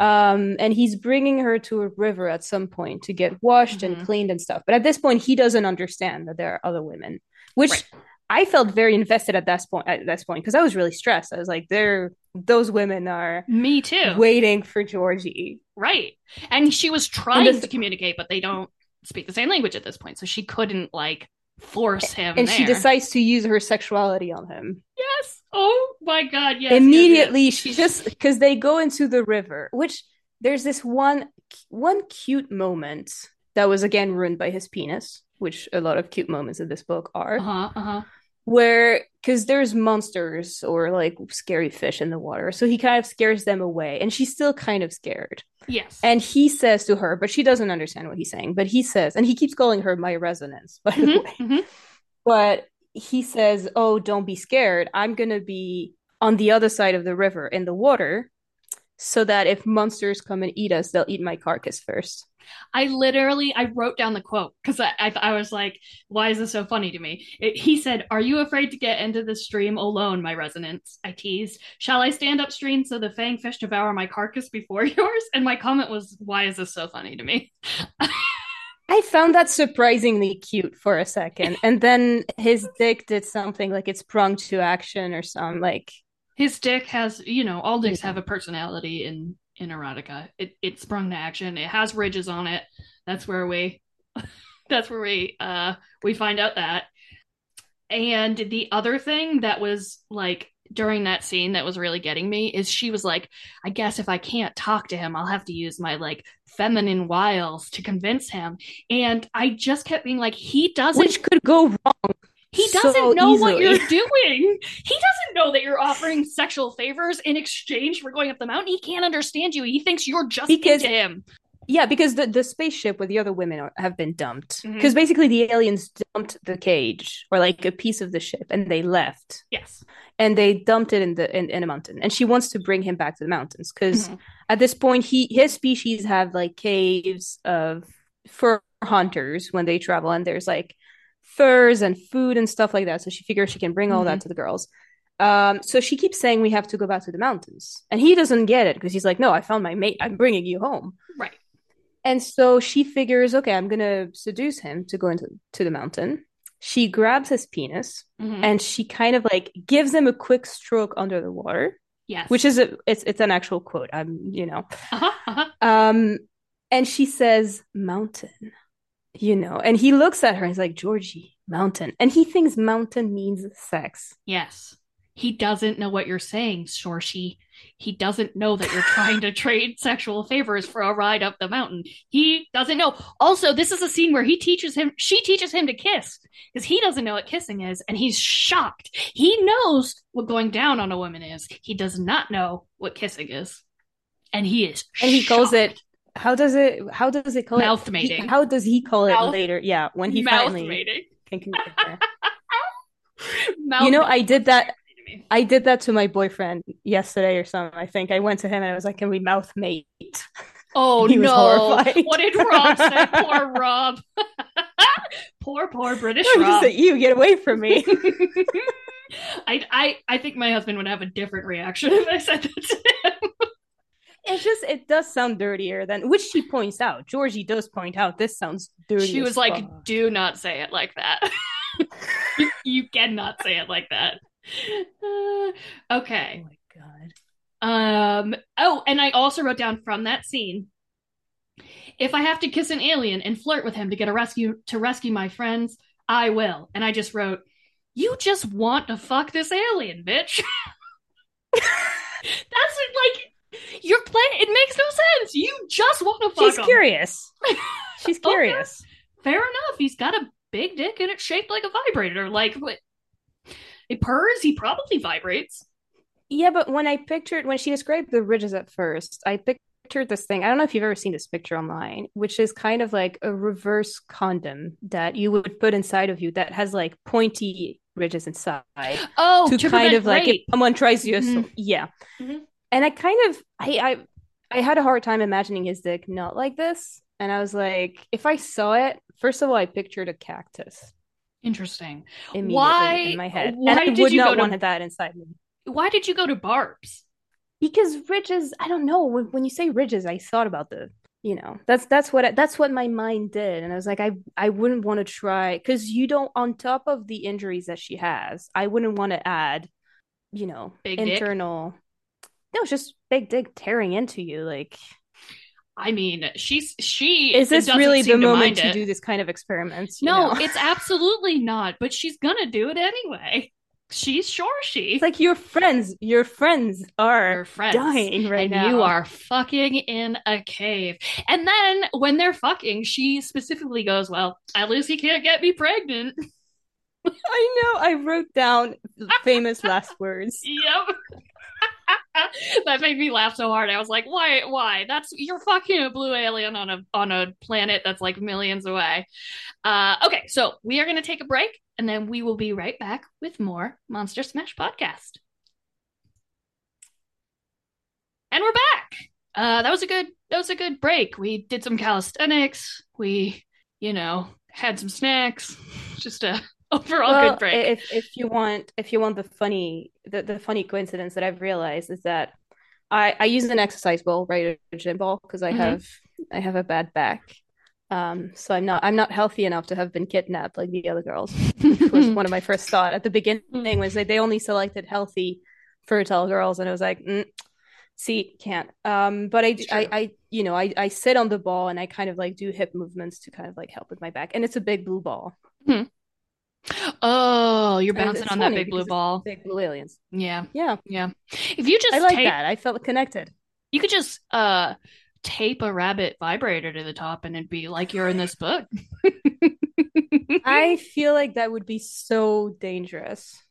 Um, and he's bringing her to a river at some point to get washed Mhm. and cleaned and stuff. But at this point, he doesn't understand that there are other women, which Right. I felt very invested at that point at this point because I was really stressed. I was like, they're those women are Me too. waiting for Georgie. Right. And she was trying this- to communicate, but they don't speak the same language at this point. So she couldn't like force him. And she decides to use her sexuality on him. Yes. Oh my god, yes. yes, Immediately yes. she just because they go into the river, which there's this one one cute moment that was again ruined by his penis, which a lot of cute moments in this book are. Uh-huh. Uh-huh. where because there's monsters or like scary fish in the water so he kind of scares them away and she's still kind of scared Yes. and he says to her but she doesn't understand what he's saying but he says and he keeps calling her my resonance by the Mhm, way mhm. but he says oh don't be scared i'm gonna be on the other side of the river in the water so that if monsters come and eat us they'll eat my carcass first I literally I wrote down the quote because I, I I was like, why is this so funny to me? It, he said, "Are you afraid to get into the stream alone, my resonance?" I teased. Shall I stand upstream so the fang fish devour my carcass before yours? And my comment was, why is this so funny to me? I found that surprisingly cute for a second. And then his dick did something like it sprung to action or some like His dick has, you know, all dicks Yeah. have a personality in in erotica. It it sprung to action. It has ridges on it. That's where we that's where we uh we find out that. And the other thing that was like during that scene that was really getting me is she was like, I guess if I can't talk to him, I'll have to use my like feminine wiles to convince him. And I just kept being like, he doesn't which could go wrong. he doesn't know what you're doing. He doesn't know that you're offering sexual favors in exchange for going up the mountain. He can't understand you. He thinks you're just Because- into him. Yeah, because the, the spaceship with the other women are, have been dumped. Because basically the aliens dumped the cage or like a piece of the ship and they left. Yes. And they dumped it in the in, in a mountain. And she wants to bring him back to the mountains because Mhm. at this point he his species have like caves of fur hunters when they travel and there's like furs and food and stuff like that so she figures she can bring all that to the girls um so she keeps saying we have to go back to the mountains and he doesn't get it because he's like no i found my mate i'm bringing you home Right. And so she figures okay i'm gonna seduce him to go into to the mountain she grabs his penis Mhm. and she kind of like gives him a quick stroke under the water yes. which is a it's it's an actual quote i'm you know uh-huh, uh-huh. um, and she says, mountain, you know, and he looks at her and he's like, Georgie, mountain. And he thinks mountain means sex. Yes. He doesn't know what you're saying, Shorshie. He doesn't know that you're trying to trade sexual favors for a ride up the mountain. He doesn't know. Also, this is a scene where he teaches him, she teaches him to kiss because he doesn't know what kissing is and he's shocked. He knows what going down on a woman is. He does not know what kissing is. And he is And he calls it, how does it, how does it call Mouth it? mating. He- how does he call it Mouth- later? Yeah, when he mouth finally mating. can communicate her. Mouth You know, I did that- funny to me. I did that to my boyfriend yesterday or something. I think I went to him and I was like, can we mouth mate? Oh no! horrified. What did Rob say? Poor Rob. poor, poor British just Rob. like, you get away from me. I, I, I think my husband would have a different reaction if I said that to him. It's just it does sound dirtier than which she points out. Georgie does point out this sounds dirty. She was like. "Do not say it like that. you cannot say it like that." Uh, Oh okay. my god. Um. Oh, and I also wrote down from that scene. If I have to kiss an alien and flirt with him to get a rescue to rescue my friends, I will. And I just wrote, "You just want to fuck this alien, bitch." That's like your plan. It makes no sense. You just want to fuck She's him. curious. She's Okay. curious. Fair enough. He's got a big dick and it's shaped like a vibrator. Like what? It purrs. He probably vibrates. Yeah, but when I pictured when she described the ridges at first, I pictured this thing. I don't know if you've ever seen this picture online, which is kind of like a reverse condom that you would put inside of you that has like pointy ridges inside Oh, to, to kind of like if someone tries you, Mhm. yeah. Mhm. And I kind of I, I I had a hard time imagining his dick not like this, and I was like, if I saw it, first of all, I pictured a cactus Interesting. immediately Why- in my head, why and I did would you not go to- want that inside me. Why did you go to Barb's? Because ridges, I don't know. When, when you say ridges, I thought about the you know that's that's what I, that's what my mind did and i was like i i wouldn't want to try because you don't on top of the injuries that she has i wouldn't want to add you know Big dick? internal no it's just big dick tearing into you like I mean, she's she is this really the moment to do this kind of experiments No, know? it's absolutely not. But she's gonna do it anyway. She's sure she. it's like your friends your friends are your friends dying right and now you are fucking in a cave. And then when they're fucking, she specifically goes, "Well, at least he can't get me pregnant." i know i wrote down famous last words yep. that made me laugh so hard. I was like, "Why? Why? That's you're fucking a blue alien on a on a planet that's like millions away." Uh, okay, so we are going to take a break, and then we will be right back with more Monster Smash podcast. And we're back. Uh, that was a good that was a good break. We did some calisthenics. We, you know, had some snacks. Just a overall well, good break. if if you want if you want the funny the, the funny coincidence that I've realized is that I I use an exercise ball right a gym ball because I Mhm. have I have a bad back. Um, so I'm not I'm not healthy enough to have been kidnapped like the other girls. Which was one of my first thought at the beginning was that they only selected healthy fertile girls, and I was like, mm, see, can't. Um, but I, I I you know I I sit on the ball and I kind of like do hip movements to kind of like help with my back, and it's a big blue ball. Oh, you're bouncing on that big blue ball. Big blue aliens. Yeah, Yeah, yeah. If you just I like tape, that. I felt connected. you could just uh tape a rabbit vibrator to the top, and it'd be like you're in this book. I feel like that would be so dangerous.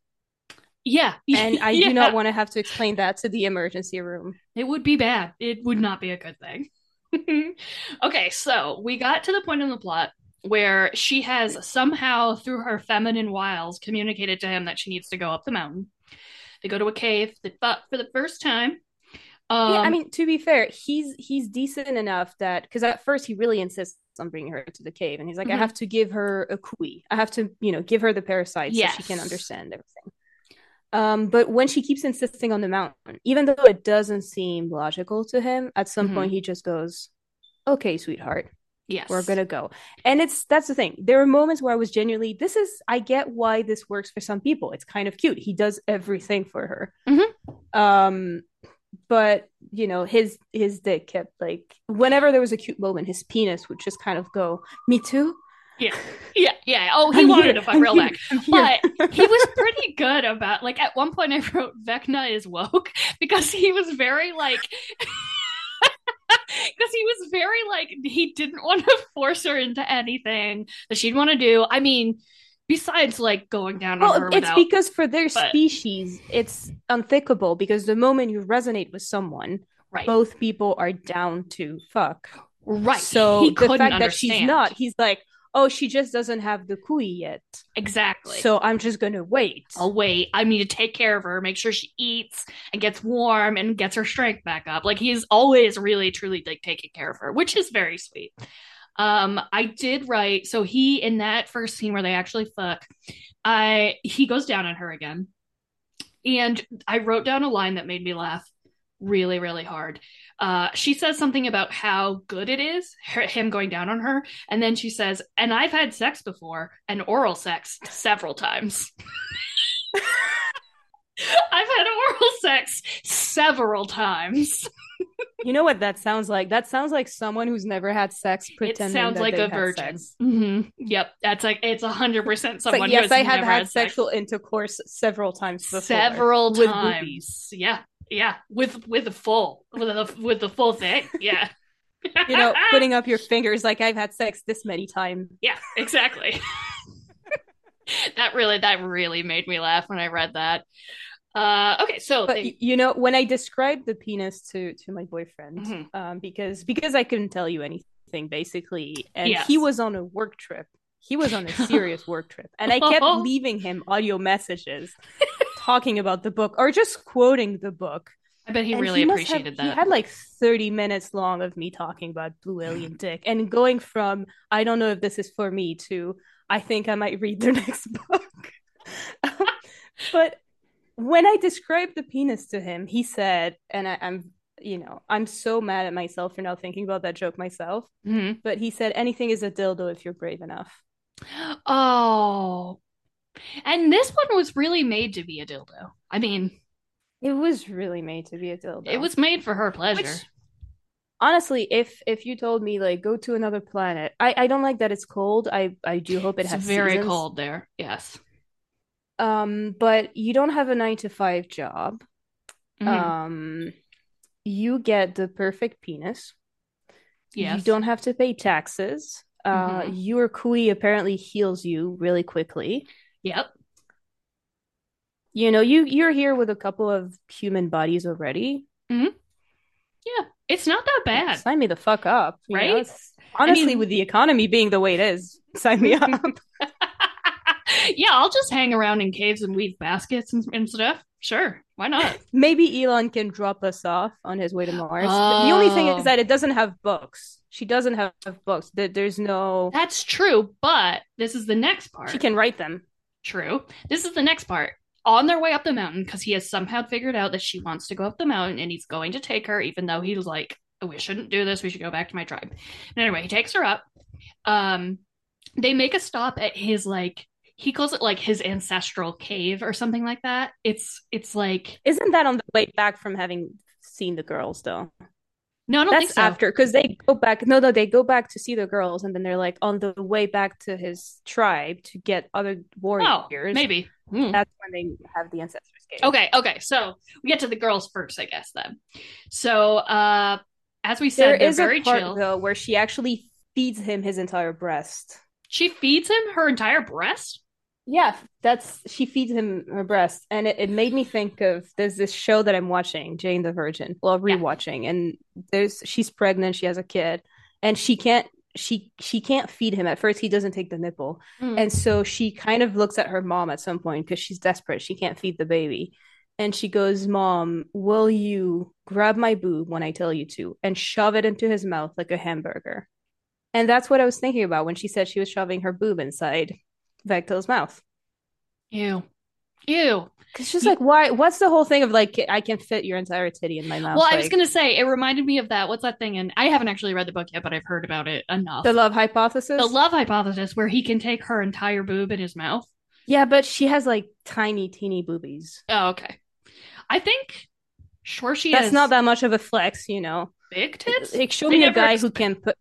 yeah, And I yeah. do not want to have to explain that to the emergency room. It would be bad. It would not be a good thing. okay, so we got to the point in the plot where she has somehow, through her feminine wiles, communicated to him that she needs to go up the mountain. They go to a cave. They fought for the first time. Um, yeah, I mean, to be fair, he's he's decent enough that because at first he really insists on bringing her to the cave, and he's like, Mhm. I have to give her a khui. I have to, you know, give her the parasites so she can understand everything. Um, but when she keeps insisting on the mountain, even though it doesn't seem logical to him, at some Mhm. point he just goes, "Okay, sweetheart, yes, we're gonna go and it's that's the thing there are moments where i was genuinely this is i get why this works for some people it's kind of cute he does everything for her Mhm. um but you know his his dick kept like whenever there was a cute moment his penis would just kind of go me too Yeah, yeah, yeah. Oh, he I'm wanted here. to fuck I'm real here. back. But he was pretty good about like at one point I wrote Vecna is woke because he was very like because he was very like he didn't want to force her into anything that she'd want to do. I mean, besides like going down on her it's without because for their but- species it's unthinkable because the moment you resonate with someone right, both people are down to fuck right. So he the fact that she's not, he's like, oh, she just doesn't have the khui yet. exactly. So I'm just gonna wait. I'll wait. I need to take care of her, make sure she eats and gets warm and gets her strength back up. Like he's always really truly like taking care of her, which is very sweet. Um, I did write so he in that first scene where they actually fuck, I he goes down on her again. And I wrote down a line that made me laugh really, really hard. Uh, she says something about how good it is, her, him going down on her. And then she says, and I've had sex before, and oral sex several times. I've had oral sex several times. You know what that sounds like? That sounds like someone who's never had sex It pretending sounds that like a had virgin. sex. hmm Yep, that's like it's a hundred percent someone. like, yes, I have had sex. sexual intercourse several times before. several with times. boobies. Yeah, yeah, with with the full with the with the full thing. Yeah, You know, putting up your fingers like I've had sex this many times. yeah, exactly. that really that really made me laugh when I read that. Uh, okay, so But they, you know, when I described the penis to to my boyfriend, Mhm. um, because because I couldn't tell you anything basically, and Yes. he was on a work trip. He was on a serious work trip, and I kept leaving him audio messages talking about the book or just quoting the book. I bet he And really appreciated have- appreciated He had like 30 minutes long of me talking about Blue Alien Dick and going from I don't know if this is for me to I think I might read the next book. but when I described the penis to him, he said, and I, I'm you know, I'm so mad at myself for now thinking about that joke myself. Mhm. But he said, anything is a dildo if you're brave enough. Oh. And this one was really made to be a dildo. I mean, It was really made to be a dildo. it was made for her pleasure. Which, honestly, if if you told me like go to another planet, I I don't like that it's cold. I I do hope it it's has very seasons. cold there. Yes. Um, but you don't have a nine to five job. Mhm. Um, you get the perfect penis. yes. You don't have to pay taxes. Uh, Mhm. your khui apparently heals you really quickly. Yep. You know, you you're here with a couple of human bodies already. Mm-hmm. Yeah. It's not that bad. Sign me the fuck up? Right? Honestly, mean- with the economy being the way it is, sign me up. yeah, I'll just hang around in caves and weave baskets and, and stuff. Sure. Why not? Maybe Elon can drop us off on his way to Mars. The only thing Oh. is that it doesn't have books. She doesn't have books. There- There's no. That's true, but this is the next part. She can write them. True. This is the next part. On their way up the mountain, because he has somehow figured out that she wants to go up the mountain and he's going to take her, even though he's like, we shouldn't do this. We should go back to my tribe. Anyway, he takes her up. Um, they make a stop at his like he calls it like his ancestral cave or something like that. It's it's like Isn't that on the way back from having seen the girls, though? No, I don't That's think so. after because they go back. No, no, they go back to see the girls, and then they're like on the way back to his tribe to get other Oh, warriors. maybe. Hmm. that's when they have the ancestors. Cave. Okay, okay. So we get to the girls first, I guess then. So uh as we said, There very a part chill. though where she actually feeds him his entire breast. She feeds him her entire breast. Yeah, that's she feeds him her breast, and it, it made me think of there's this show that I'm watching, Jane the Virgin. Well, Yeah. rewatching, and there's she's pregnant, she has a kid, and she can't she she can't feed him at first. He doesn't take the nipple, Hmm. and so she kind of looks at her mom at some point because she's desperate. She can't feed the baby, and she goes, "Mom, will you grab my boob when I tell you to, and shove it into his mouth like a hamburger?" And that's what I was thinking about when she said she was shoving her boob inside Vektal's mouth. Ew. Ew. Cause she's like, why? What's the whole thing of like, I can fit your entire titty in my mouth? Well, I was Like, gonna say it reminded me of that. What's that thing? And I haven't actually read the book yet, but I've heard about it enough. the love hypothesis. The love hypothesis, where he can take her entire boob in his mouth. yeah, but she has like tiny, teeny boobies. Oh, okay. I think sure she That's has not that much of a flex, you know. big tits. Like, show They me a never guy who can put.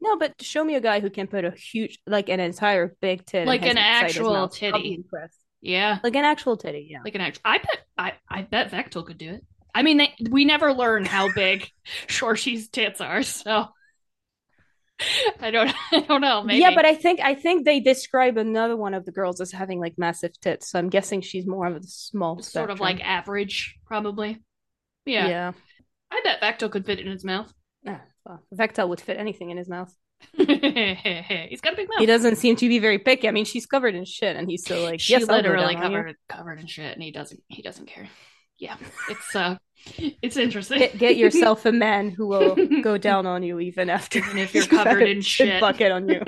No, but show me a guy who can put a huge, like an entire big tit, Like an it inside his actual titty. I'll be impressed. Yeah, Like an actual titty, yeah. like an actual. I bet. I I bet Vektal could do it. I mean, they, we never learn how big Shorshie's tits are, so I don't. I don't know. Maybe. Yeah, but I think I think they describe another one of the girls as having like massive tits, so I'm guessing she's more of a small sort of like average, probably. Yeah. yeah. I bet Vektal could fit it in his mouth. Ah, well, Vektal would fit anything in his mouth. He's got a big mouth. He doesn't seem to be very picky. I mean, she's covered in shit, and he's still like, she yes, literally down on you. covered covered in shit, and he doesn't. He doesn't care. Yeah, it's uh, it's interesting. Get, get yourself a man who will go down on you even after Even if you're covered in shit. bucket on you.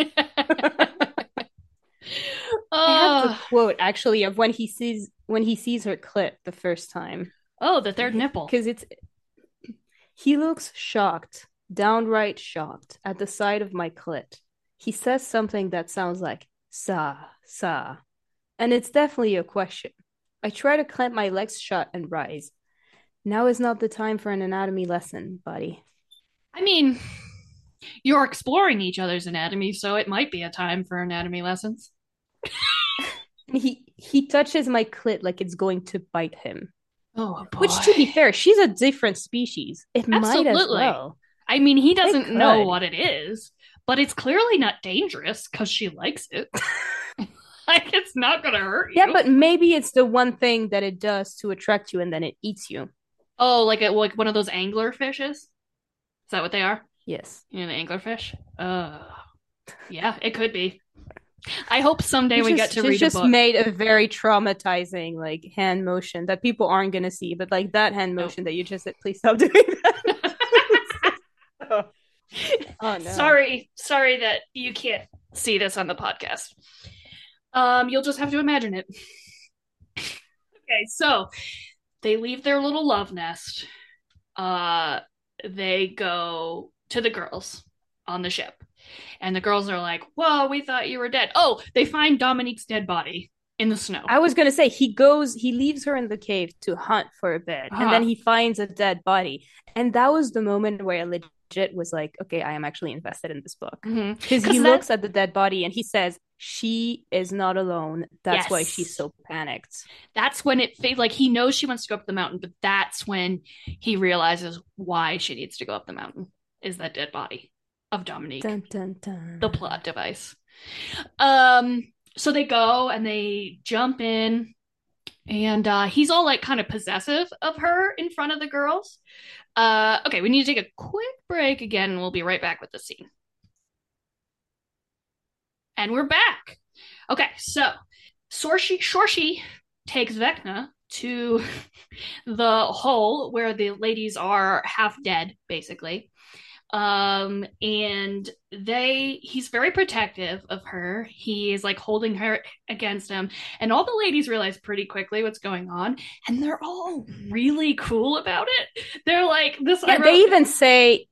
I have the oh, quote actually of when he sees when he sees her clit the first time oh, the third nipple. because it's he looks shocked, downright shocked at the sight of my clit. He says something that sounds like "sa sa," and it's definitely a question. I try to clamp my legs shut and rise. Now is not the time for an anatomy lesson, buddy. I mean, you're exploring each other's anatomy, so it might be a time for anatomy lessons. He he touches my clit like it's going to bite him. Oh boy. Which, to be fair, she's a different species. It might as well. I mean, he doesn't know what it is, but it's clearly not dangerous because she likes it. like it's not gonna hurt you. Yeah, but maybe it's the one thing that it does to attract you, and then it eats you. oh, like a, like one of those angler fishes. Is that what they are? Yes. You know, the anglerfish. Uh, yeah, it could be. I hope someday we get to read just made a very traumatizing like hand motion that people aren't gonna see, but like that hand motion that you just said, please stop doing that. oh. No. Sorry, sorry that you can't see this on the podcast. Um, you'll just have to imagine it. okay, so they leave their little love nest. uh, they go to the girls on the ship. And the girls are like, Whoa, we thought you were dead. Oh, they find Dominique's dead body in the snow. I was gonna say he goes, he leaves her in the cave to hunt for a bit, Uh-huh. and then he finds a dead body, and that was the moment where I legit was like, okay, I am actually invested in this book Mhm. he that- looks at the dead body and he says she is not alone. That's why she's so panicked. That's when it like he knows she wants to go up the mountain, but that's when he realizes why she needs to go up the mountain is that dead body of Dominique. Dun, dun, dun. the plot device. Um, so they go and they jump in, and uh, he's all like kind of possessive of her in front of the girls. Uh, okay, we need to take a quick break again, and we'll be right back with the scene. And we're back. Okay, so Sorshi Shorshie takes Vecna to the hole where the ladies are half dead, basically um and they he's very protective of her he is like holding her against him and all the ladies realize pretty quickly what's going on and they're all really cool about it they're like this Yeah, wrote- they even say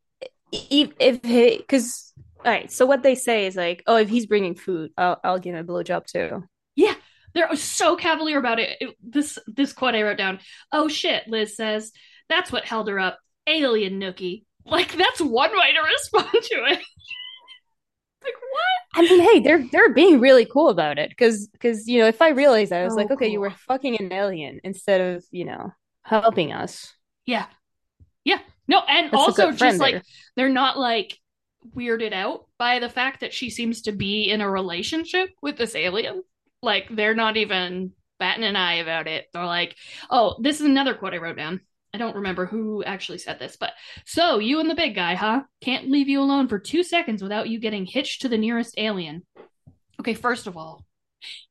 if, if he because all right. So what they say is like, oh, if he's bringing food, I'll I'll give him a blowjob too. Yeah they're so cavalier about it. It- this this quote i wrote down oh shit liz says that's what held her up alien nookie like that's one way to respond to it like what I mean, hey, they're they're being really cool about it because because you know if I realized that I was So like, okay, you were fucking an alien instead of you know helping us. Yeah. Yeah. No, and That's also just like there. they're not like weirded out by the fact that she seems to be in a relationship with this alien. Like they're not even batting an eye about it. They're like, oh, this is another quote I wrote down. I don't remember who actually said this, but so you and the big guy, huh? Can't leave you alone for two seconds without you getting hitched to the nearest alien. Okay, first of all,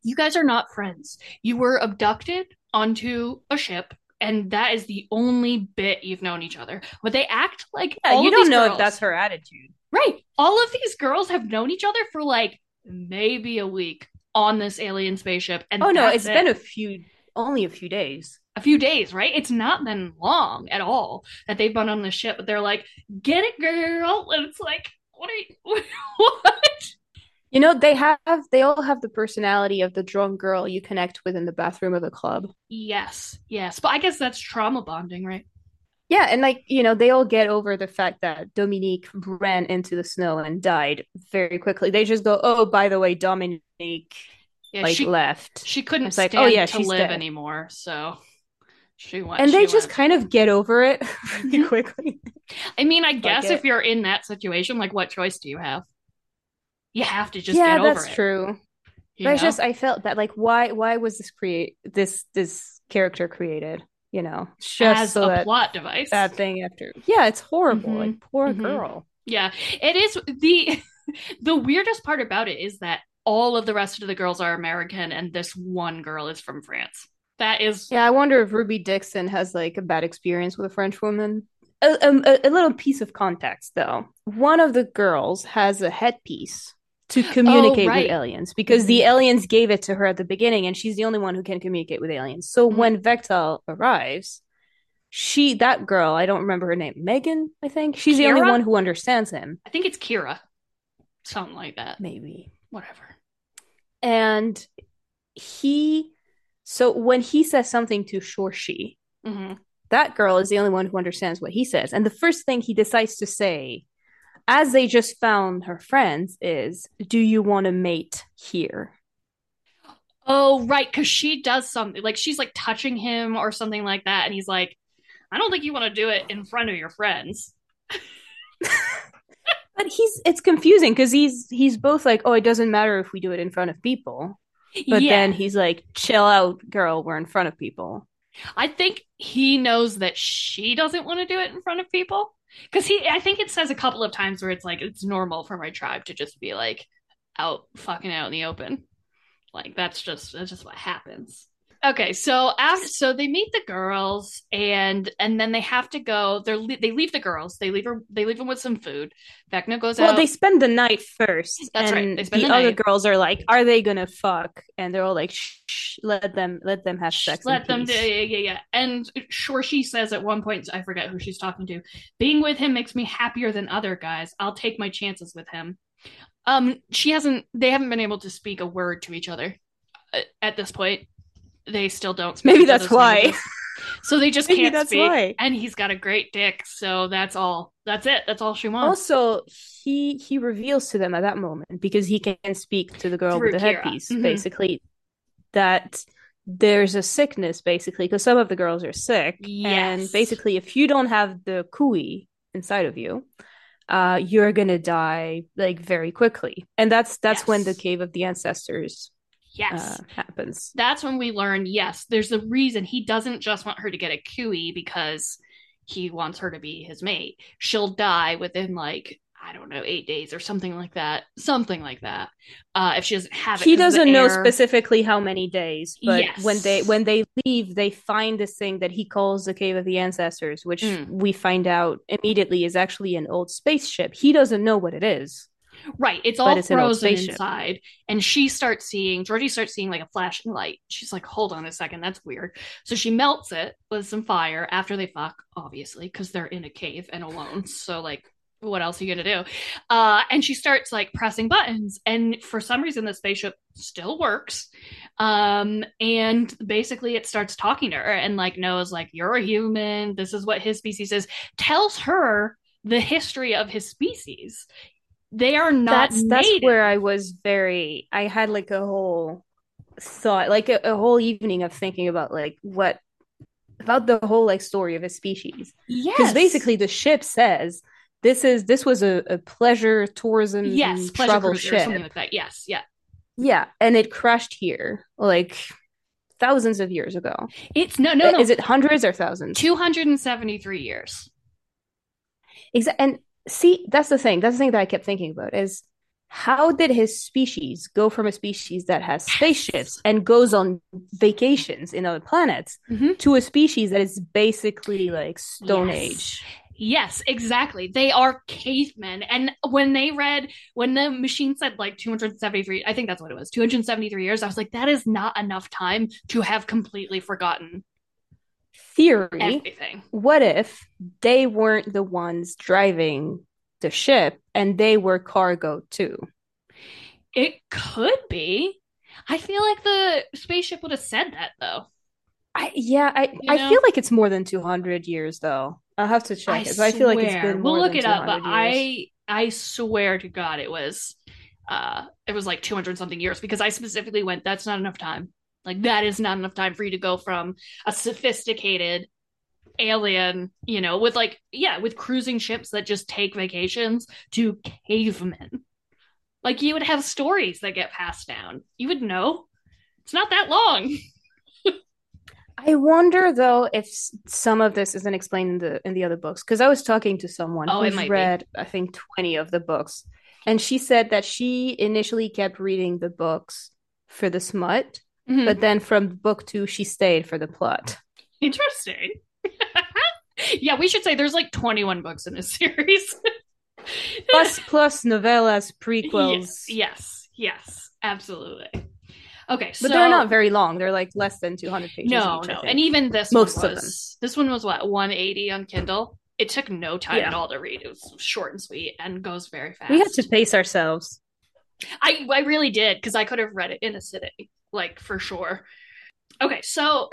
you guys are not friends. You were abducted onto a ship, and that is the only bit you've known each other. But they act like Yeah, you don't know girls- if that's her attitude. right. All of these girls have known each other for like maybe a week on this alien spaceship, and Oh no, it's it. been a few, only a few days. A few days, right? It's not been long at all that they've been on the ship, but they're like, "Get it, girl," and it's like, "What are you? what?" You know, they have they all have the personality of the drunk girl you connect with in the bathroom of a club. Yes, yes, but I guess that's trauma bonding, right? Yeah, and like, you know, they all get over the fact that Dominique ran into the snow and died very quickly. They just go, "Oh, by the way, Dominique Yeah, like she left." she couldn't It's like, stand oh, yeah, to live dead. anymore, so she went. And they just kind of get over it really quickly. I mean, I guess it. if you're in that situation, like, what choice do you have? You have to just yeah, get over that's it. true. you But it's just I felt that like why why was this create this this character created? You know, just as so a plot device. that thing after. Yeah, it's horrible. Mhm. Like poor Mhm. girl. Yeah, it is the the weirdest part about it is that all of the rest of the girls are American and this one girl is from France. That is Yeah, I wonder if Ruby Dixon has like a bad experience with a French woman. A, a, a little piece of context, though. One of the girls has a headpiece to communicate Oh, right. with aliens because the aliens gave it to her at the beginning, and she's the only one who can communicate with aliens. So Mhm. when Vektal arrives, she that girl, I don't remember her name, Megan, I think she's the only one who understands him. I think it's Kira. Something like that. Maybe. Whatever. And he, so when he says something to Shorshie, hmm that girl is the only one who understands what he says. And the first thing he decides to say, as they just found her friends, is, Do you want to mate here? Oh, right, because she does something like she's like touching him or something like that, and he's like, I don't think you want to do it in front of your friends. But he's it's confusing because he's he's both like, Oh, it doesn't matter if we do it in front of people. But yeah, then he's like, Chill out, girl, we're in front of people. I think he knows that she doesn't want to do it in front of people. Because he, I think it says a couple of times where it's like, it's normal for my tribe to just be like out fucking out in the open. Like, that's just, that's just what happens. Okay, so after so they meet the girls and and then they have to go. They're they leave the girls. They leave her. They leave them with some food. Vecna goes out. Well, out. they spend the night first. That's right, and they spend the the other girls are like, "Are they gonna fuck?" And they're all like, "Shh, shh, let them, let them have sex." Let them do yeah, yeah, yeah. And sure, she says at one point, I forget who she's talking to. Being with him makes me happier than other guys. I'll take my chances with him. Um, she hasn't. They haven't been able to speak a word to each other uh, at this point. They still don't. Speak Maybe that's why. languages. So they just Maybe can't that's speak. why. And he's got a great dick, so that's all. That's it. That's all she wants. Also, he he reveals to them at that moment because he can speak to the girl Through with the Kira. headpiece, Mhm. basically, that there's a sickness, basically, because some of the girls are sick, Yes. and basically, if you don't have the khui inside of you, uh, you're gonna die like very quickly, and that's that's when the cave of the ancestors yes. uh, happens. that's when we learn yes there's a reason he doesn't just want her to get a khui because he wants her to be his mate she'll die within like i don't know eight days or something like that something like that uh if she doesn't have it He doesn't know specifically how many days, but Yes. when they when they leave, they find this thing that he calls the Cave of the Ancestors, which Mm. we find out immediately is actually an old spaceship. He doesn't know what it is. Right it's all it's frozen inside and she starts seeing georgie starts seeing like a flashing light. She's like hold on a second that's weird. So she melts it with some fire after they fuck obviously because they're in a cave and alone. So like what else are you gonna do? Uh and she starts like pressing buttons and for some reason the spaceship still works. Um and basically it starts talking to her and like knows like you're a human. This is what his species is. Tells her the history of his species they are not that's that's native. where I was very. I had like a whole thought, like a, a whole evening of thinking about like what about the whole like story of a species. yes Because basically, the ship says this is this was a, a pleasure tourism yes pleasure travel ship. something like that yes yeah Yeah, and it crashed here like thousands of years ago. it's no no uh, no Is it hundreds or thousands? 273 years Exactly. And see, that's the thing. That's the thing that I kept thinking about is how did his species go from a species that has spaceships and goes on vacations in other planets Mhm. to a species that is basically like Stone Yes. Age? Yes, exactly. They are cavemen. And when they read, when the machine said like 273, I think that's what it was, 273 years, I was like, that is not enough time to have completely forgotten Theory. everything. What if they weren't the ones driving the ship and they were cargo too? It could be. I feel like the spaceship would have said that though. I yeah, I You I know? feel like it's more than 200 years though. I'll have to check it, but I feel like it's been We'll look it up, but years. I I swear to God it was uh it was like 200 something years because I specifically went that's not enough time. Like that is not enough time for you to go from a sophisticated alien, you know, with like yeah, with cruising ships that just take vacations to cavemen. Like you would have stories that get passed down. You would know. It's not that long. I wonder though if some of this isn't explained in the in the other books because I was talking to someone Oh, who's might be. read I think 20 of the books and she said that she initially kept reading the books for the smut Mhm. but then from book 2 she stayed for the plot. Interesting. yeah, we should say there's like 21 books in this series. Plus plus novellas, prequels. Yes, yes, yes, absolutely. Okay, so But they're not very long. They're like less than 200 pages no, each, no, and even this Most one of was this one was what 180 on Kindle. It took no time Yeah. at all to read. It was short and sweet and goes very fast. we had to pace ourselves. I I really did because I could have read it in a sitting, like for sure. Okay, so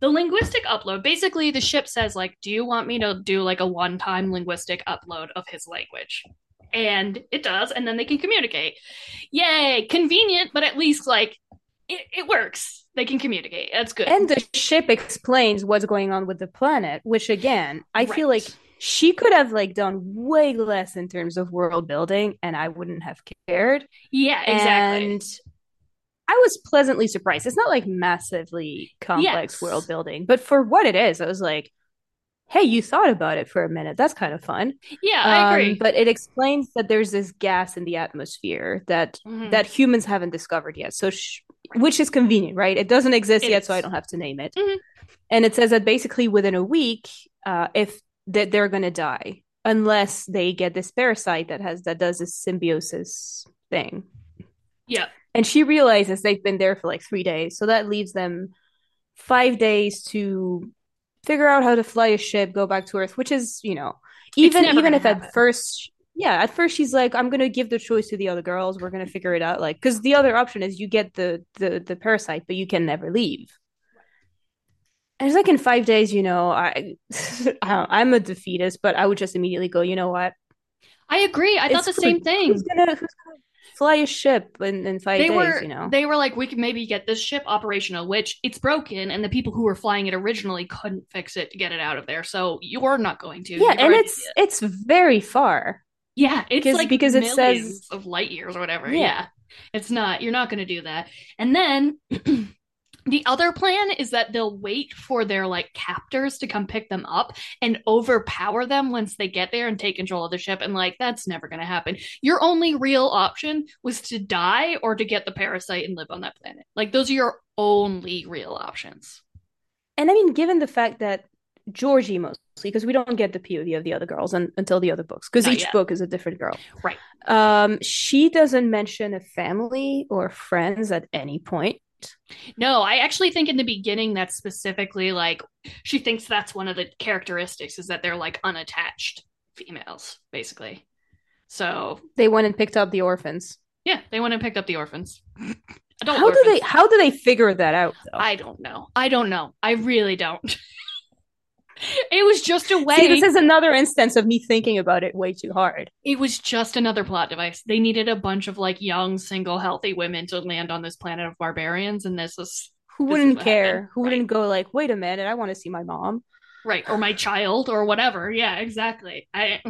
the linguistic upload basically the ship says like, "Do you want me to do like a one-time linguistic upload of his language?" And it does, and then they can communicate. Yay, convenient, but at least like it, it works. They can communicate. That's good. And the ship explains what's going on with the planet, which again, I feel like she could have like done way less in terms of world building and I wouldn't have cared. yeah, exactly. And I was pleasantly surprised. It's not like massively complex Yes. world building, but for what it is, I was like, hey, you thought about it for a minute. That's kind of fun. yeah, I Um, agree. but it explains that there's this gas in the atmosphere that Mhm. that humans haven't discovered yet. So sh- which is convenient, right? It doesn't exist It yet, is. so I don't have to name it. Mhm. And it says that basically within a week, uh, if that they're gonna die unless they get this parasite that has that does this symbiosis thing. Yeah. And she realizes they've been there for like three days, so that leaves them five days to figure out how to fly a ship, go back to Earth, which is you know even even if happen. at first. Yeah, at first she's like, "I'm gonna give the choice to the other girls. We're gonna figure it out." Like, because the other option is you get the the the parasite, but you can never leave. It's like in five days, you know, I, I I'm a defeatist, but I would just immediately go, you know what? I agree. I thought It's the same thing. Who's gonna who's gonna fly a ship in, in five they days? were you know, they were like we could maybe get this ship operational which it's broken and the people who were flying it originally couldn't fix it to get it out of there so you're not going to yeah, and it's it's very far. yeah it's because- like because it says- of light years or whatever Yeah. yeah. it's not you're not going to do that and then the other plan is that they'll wait for their like captors to come pick them up and overpower them once they get there and take control of the ship and like that's never going to happen your only real option was to die or to get the parasite and live on that planet like those are your only real options And I mean, given the fact that Georgie mostly, because we don't get the POV of the other girls un- until the other books, because each yet. book is a different girl. Right. Um, she doesn't mention a family or friends at any point. No i actually think in the beginning that's specifically like she thinks that's one of the characteristics is that they're like unattached females basically so They went and picked up the orphans. yeah they went and picked up the orphans Adult how do they? How do they figure that out? Though? I don't know. I don't know. I really don't. it was just a way. See, this is another instance of me thinking about it way too hard. it was just another plot device. They needed a bunch of like young, single, healthy women to land on this planet of barbarians, and this is Who This wouldn't what care? happened. Who Right. wouldn't go like, wait a minute, I want to see my mom. right, or my child, or whatever. Yeah, exactly. I.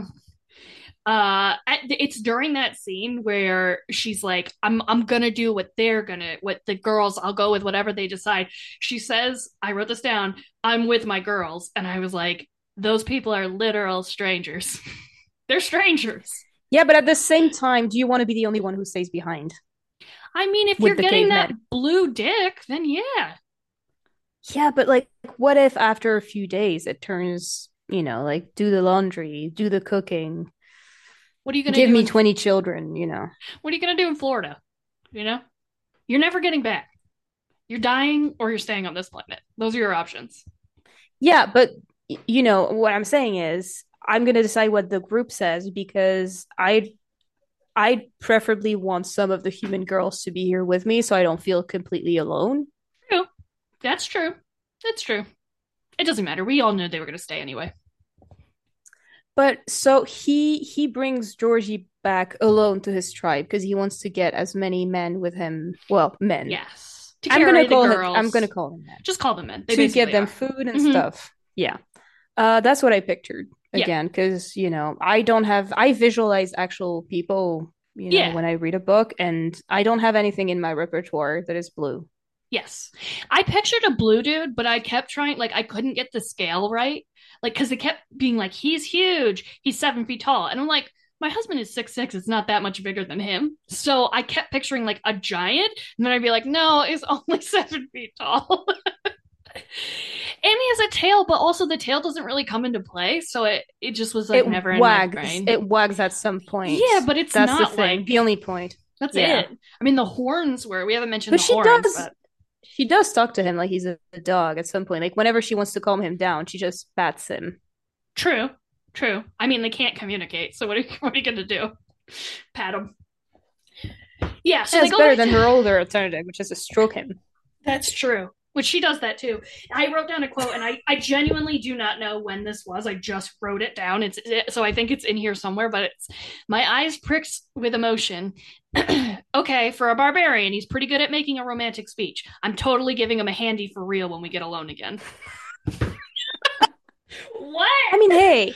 Uh, it's during that scene where she's like, "I'm, I'm gonna do what they're gonna, what the girls. I'll go with whatever they decide." She says, "I wrote this down. I'm with my girls," and I was like, "Those people are literal strangers. they're strangers." Yeah, but at the same time, do you want to be the only one who stays behind? I mean, if you're getting that cavemen. blue dick, then yeah. Yeah, but like, what if after a few days it turns, you know, like do the laundry, do the cooking, What are you gonna give do? me in, 20 children, you know? what are you gonna do in Florida? You know, you're never getting back. You're dying, or you're staying on this planet. Those are your options. Yeah, but you know, what I'm saying is I'm going to decide what the group says because I I preferably want some of the human girls to be here with me so I don't feel completely alone. True. That's true. That's true. It doesn't matter. We all knew they were gonna stay anyway. But so he he brings Georgie back alone to his tribe because he wants to get as many men with him. Well, men. Yes. To I'm gonna call girls. him. I'm gonna call them men just call them men. They to give them are. food and Mhm. stuff. Yeah, uh, that's what I pictured again because you know I don't have I visualize actual people. You know Yeah. when I read a book, and I don't have anything in my repertoire that is blue. Yes. I pictured a blue dude, but I kept trying, like, I couldn't get the scale right. Like, because they kept being like, he's huge. He's seven feet tall. And I'm like, my husband is six six. It's not that much bigger than him. So I kept picturing like a giant. And then I'd be like, no, he's only seven feet tall. and he has a tail, but also the tail doesn't really come into play. So it, it just was like it never in my brain. It wags at some point. yeah, but it's that's not the thing. like the only point. that's yeah. it. I mean, the horns were, we haven't mentioned But the she horns, does- but She does talk to him like he's a, a dog at some point. Like whenever she wants to calm him down, she just bats him. True, true. I mean, they can't communicate, so what are you, what are you gonna do? Pat him. Yeah, so it's better than her older alternative, which is to stroke him. That's true. Which she does that too. I wrote down a quote, and I, I genuinely do not know when this was. I just wrote it down. It's it, so I think it's in here somewhere. But it's my eyes pricked with emotion. okay, for a barbarian, he's pretty good at making a romantic speech. I'm totally giving him a handy for real when we get alone again. what? I mean, hey,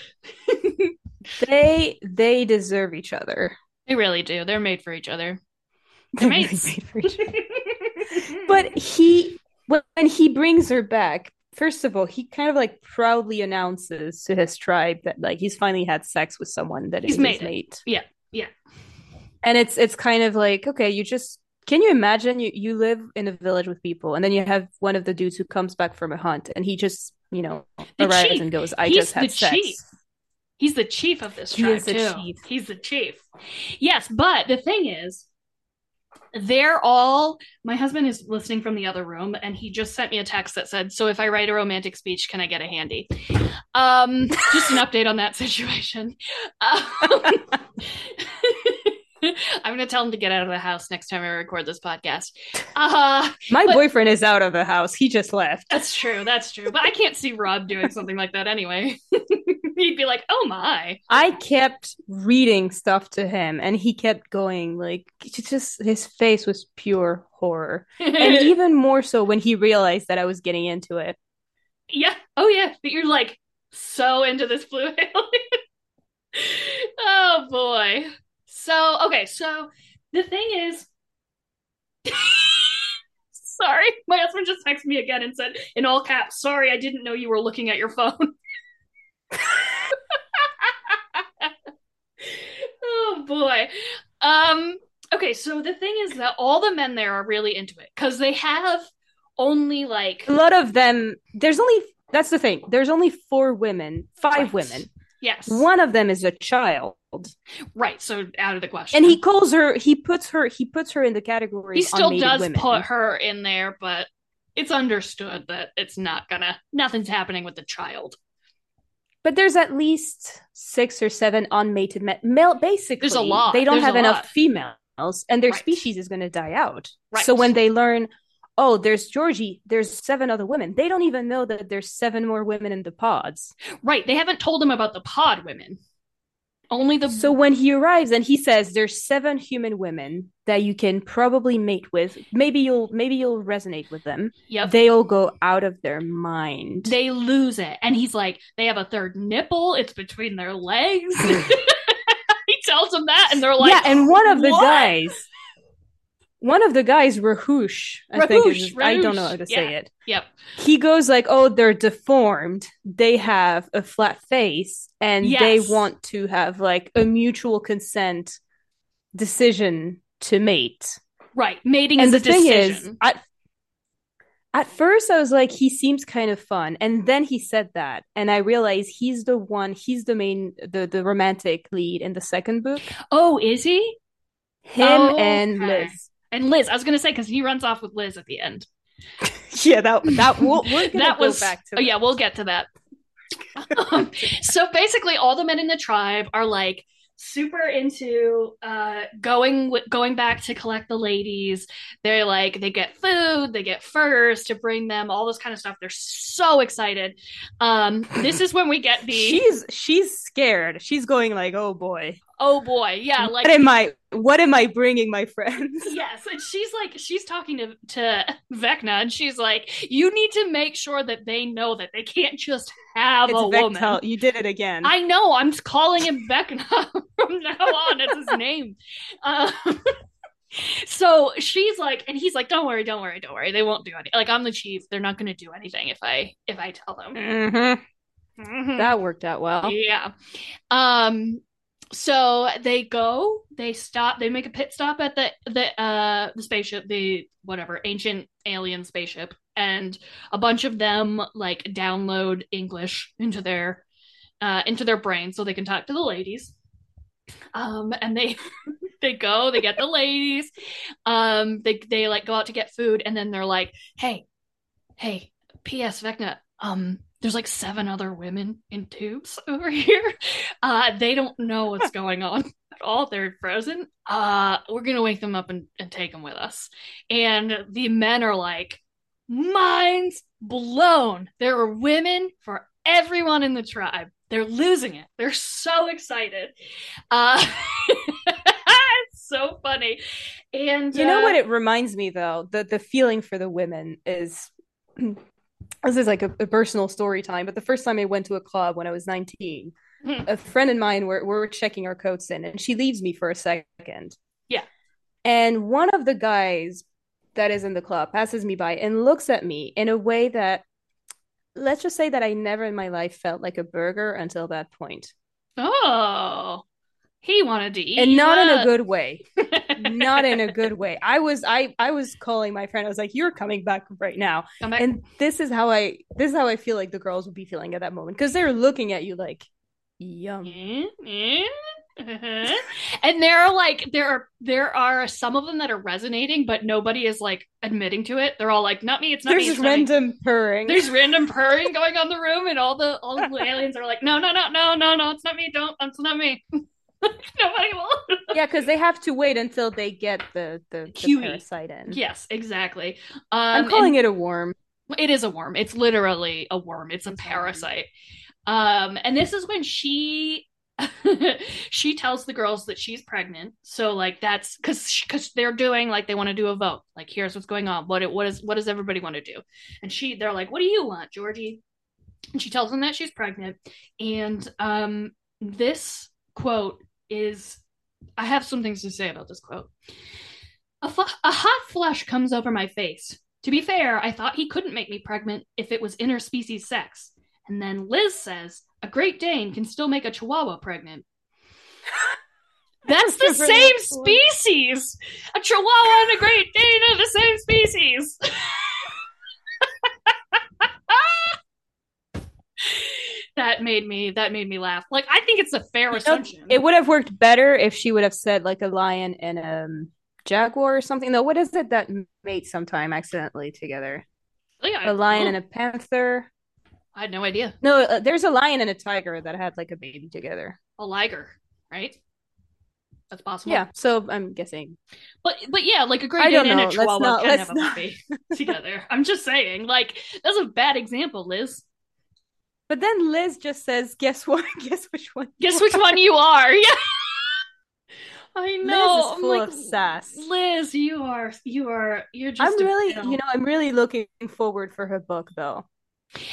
they they deserve each other. They really do. They're made for each other. They're They're really made for each other. But he, when he brings her back, first of all, he kind of like proudly announces to his tribe that like he's finally had sex with someone that He's is made his mate. Yeah, yeah. And it's it's kind of like okay, you just can you imagine you, you live in a village with people and then you have one of the dudes who comes back from a hunt and he just, you know, The arrives chief. and goes, I He's just had the sex. chief. He's the chief of this He tribe is the too. chief. He's the chief. Yes, but the thing is, they're all. My husband is listening from the other room, and he just sent me a text that said, "So if I write a romantic speech, can I get a handy?" Um, just an update on that situation. Um, I'm gonna tell him to get out of the house next time I record this podcast. Uh, My But- boyfriend is out of the house. He just left. that's true. That's true. But I can't see Rob doing something like that anyway. He'd be like, "Oh my." I kept reading stuff to him and he kept going like just his face was pure horror. And even more so when he realized that I was getting into it. yeah. Oh yeah. But you're like so into this blue alien. oh boy. So okay. So the thing is. Sorry, my husband just texted me again and said in all caps, "Sorry, I didn't know you were looking at your phone." oh boy. Um okay, so the thing is that all the men there are really into it cuz they have only like A lot of them there's only that's the thing. There's only four women, five Right. women. Yes. One of them is a child. Right, so out of the question. And he calls her he puts her he puts her in the category he still does women. put her in there, but it's understood that it's not gonna nothing's happening with the child. But there's at least six or seven unmated men. Male, basically, There's a lot. They don't There's have enough lot. females, and their Right. species is going to die out. Right. So when they learn, oh, there's Georgie, there's seven other women. They don't even know that there's seven more women in the pods. Right, they haven't told him about the pod women. Only the So when he arrives and he says there's seven human women that you can probably mate with, maybe you'll maybe you'll resonate with them. yep. They all go out of their mind. they lose it. And he's like, they have a third nipple, it's between their legs. he tells them that, and they're like, yeah, and one of the "What?" guys, one of the guys, Raahosh, I think is, Raahosh, I don't know how to yeah. say it. Yep. He goes like, "Oh, they're deformed. They have a flat face, and they want to have like a mutual consent decision to mate." Right. Mating and is the thing decision. is, at at first I was like, he seems kind of fun, and then he said that, and I realized he's the one, he's the main, the the romantic lead in the second book. oh, is he? Him Oh, and okay. Liz. And Liz, I was gonna say because he runs off with Liz at the end. Yeah, that that we'll, that was back to oh, yeah, we'll get to that. Um, so basically, all the men in the tribe are like super into uh going going back to collect the ladies they're like they get food they get furs to bring them all this kind of stuff they're so excited um this is when we get the She's she's scared. She's going like, "Oh boy, oh boy yeah like what am I? What am I bringing my friends?" Yes, and she's like she's talking to to Vecna, and she's like, "You need to make sure that they know that they can't just have It's a woman." You did it again. I know. I'm calling him Vecna from now on. It's his name. Um, so she's like, and he's like, "Don't worry, don't worry, don't worry. They won't do anything. Like I'm the chief. They're not going to do anything if I if I tell them." Mhm. Mhm. That worked out well. Yeah. Um so they go, they stop, they make a pit stop at the the uh the spaceship, the whatever, ancient alien spaceship, and a bunch of them like download English into their uh into their brain so they can talk to the ladies. Um and they they go, they get the ladies. Um they they like go out to get food and then they're like, "Hey, hey, PS Vecna, um, there's like seven other women in tubes over here. Uh, they don't know what's going on at all. They're frozen. Uh, we're gonna wake them up and, and take them with us. And the men are like, minds blown. There are women for everyone in the tribe. They're losing it. They're so excited. Uh, it's so funny. And You know uh, what it reminds me though? The the feeling for the women is this is like a, a personal story time, but the first time I went to a club when I was 19, Hmm. a friend of mine were were checking our coats in and she leaves me for a second. Yeah. And one of the guys that is in the club passes me by and looks at me in a way that let's just say that I never in my life felt like a burger until that point. Oh, he wanted to eat. And not in a good way. not in a good way. I was I I was calling my friend. I was like, "You're coming back right now." Back. And this is how I this is how I feel like the girls would be feeling at that moment because they're looking at you like, "Yum." Mm-hmm. and there are like there are there are some of them that are resonating, but nobody is like admitting to it. They're all like, "Not me. It's not There's me." It's not me." random purring. There's random purring going on the room, and all the all the aliens are like, "No, no, no, no, no, no. It's not me. Don't. It's not me." Nobody will. yeah, because they have to wait until they get the the, the khui. parasite in. yes, exactly. Um, I'm calling it a worm. it is a worm. It's literally a worm. It's a It's a parasite. Um, and this is when she she tells the girls that she's pregnant. So like that's because because they're doing like they want to do a vote. Like here's what's going on. What it what is what does everybody want to do? And she they're like, what do you want, Georgie? And she tells them that she's pregnant. And um, this quote is I have some things to say about this quote. A, fu- a hot flush comes over my face. To be fair, I thought he couldn't make me pregnant if it was interspecies sex. And then Liz says, a Great Dane can still make a Chihuahua pregnant. That's the same species. A Chihuahua and a Great Dane are the same species. that made me that made me laugh. Like I think it's a fair know, assumption. It would have worked better if she would have said like a lion and a um, jaguar or something. Though, what is it that mate sometime accidentally together? Yeah, A lion oh, and a panther. I had no idea. No, uh, there's a lion and a tiger that had like a baby together. A liger, right? That's possible. Yeah, so I'm guessing. But but yeah, like a Great Dane and a know. Let's Chihuahua not- can have a not- baby together. I'm just saying, like that's a bad example, Liz. But then Liz just says, "Guess what? Guess which one? Guess are." which one you are? Yeah. I know. is full like, of sass. Liz, you are you are you're just I'm really, you know, I'm really looking forward for her book though.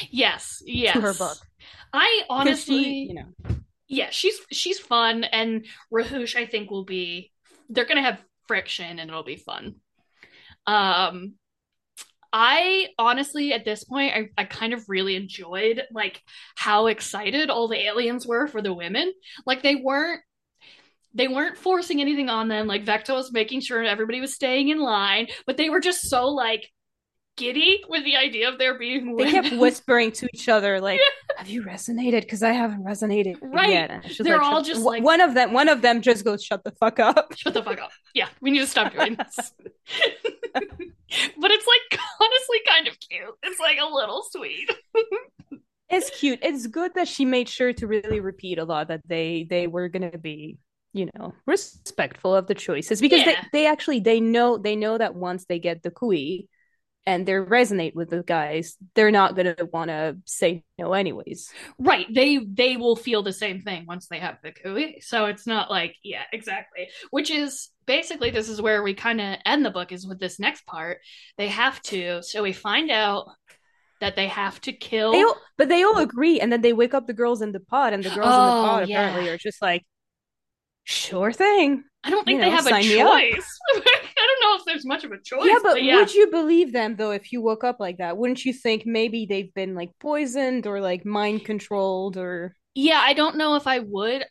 Yes, yes. To her book. I honestly she, you know, yeah, she's she's fun, and Raahosh I think will be. They're gonna have friction, and it'll be fun. Um, I honestly at this point I, I kind of really enjoyed like how excited all the aliens were for the women. Like they weren't they weren't forcing anything on them. Like Vector was making sure everybody was staying in line, but they were just so like giddy with the idea of there being they kept whispering to each other, like, "Have you resonated? Because I haven't resonated Right. yet." They're like, all just like- one of them. One of them just goes, "Shut the fuck up." Shut the fuck up. Yeah, we need to stop doing this. but it's like honestly kind of cute. It's like a little sweet. It's cute. It's good that she made sure to really repeat a lot that they they were gonna be, you know, respectful of the choices because Yeah. they they actually they know they know that once they get the khui and they resonate with the guys, they're not gonna want to say no anyways. Right. They they will feel the same thing once they have the khui. So it's not like, yeah, exactly. Which is basically this is where we kind of end the book is with this next part. They have to so we find out that they have to kill They all, but they all agree, and then they wake up the girls in the pod, and the girls in Oh, the pod yeah. apparently are just like, sure thing. I don't think you they know, have a sign me up. choice. I don't know if there's much of a choice. yeah, but yeah. would you believe them though if you woke up like that? Wouldn't you think maybe they've been like poisoned or like mind controlled or Yeah, I don't know if I would,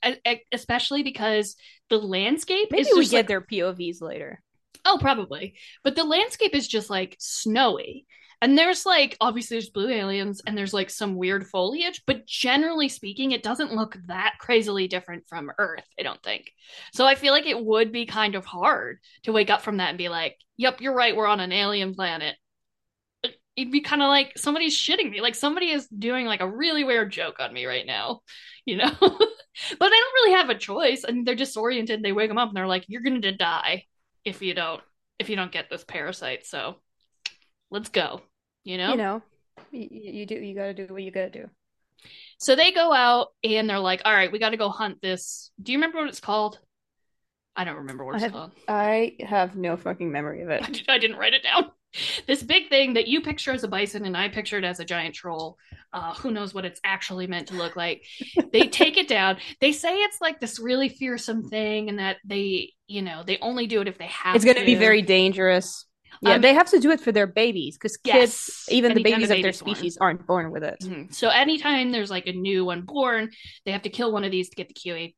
especially because the landscape maybe is we get like, their POVs later? oh, probably, but the landscape is just like snowy, and there's like obviously there's blue aliens and there's like some weird foliage, but generally speaking, it doesn't look that crazily different from Earth. I don't think. So I feel like it would be kind of hard to wake up from that and be like, "Yep, you're right, we're on an alien planet." It'd be kind of like somebody's shitting me, like somebody is doing like a really weird joke on me right now, you know. but they don't really have a choice, and they're disoriented. They wake them up and they're like, "You're going to die if you don't if you don't get this parasite." So let's go, you know. You know, you, you do you got to do what you got to do. So they go out and they're like, "All right, we got to go hunt this." Do you remember what it's called? I don't remember what I it's have- called. I have no fucking memory of I, it. did, I didn't write it down. This big thing that you picture as a bison and I pictured as a giant troll. Uh, who knows what it's actually meant to look like? they take it down. They say it's like this really fearsome thing, and that they, you know, they only do it if they have. It's going to be very dangerous. Yeah, Um, they have to do it for their babies because kids, Yes. even the babies a of their baby's born. species, aren't born with it. Mhm. So anytime there's like a new one born, they have to kill one of these to get the khui.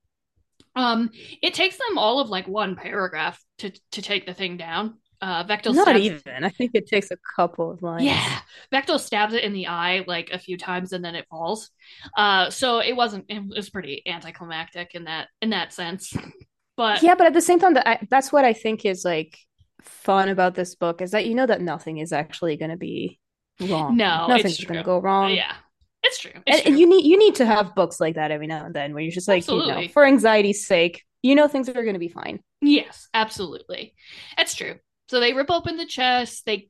Um, it takes them all of like one paragraph to to take the thing down. Uh, Vektal Not stabs, even. I think it takes a couple of lines. yeah, Vektal stabs it in the eye like a few times and then it falls. Uh, so it wasn't. It was pretty anticlimactic in that in that sense. But Yeah, but at the same time, that I, that's what I think is like fun about this book is that you know that nothing is actually going to be wrong. No, nothing's going to go wrong. yeah, it's true. It's and, true. and you need you need to have books like that every now and then where you're just like you know for anxiety's sake you know things are going to be fine Yes, absolutely. It's true. So they rip open the chest, they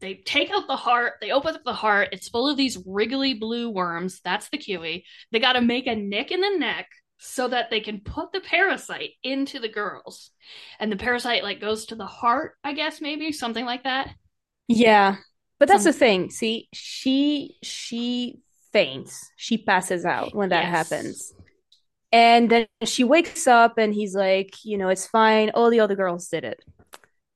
they take out the heart, they open up the heart, it's full of these wriggly blue worms. That's the khui. They gotta make a nick in the neck so that they can put the parasite into the girls. And the parasite like goes to the heart, I guess, maybe, something like that. yeah but that's Some- the thing see she she faints she passes out when that Yes. happens and then she wakes up and he's like you know it's fine all the other girls did it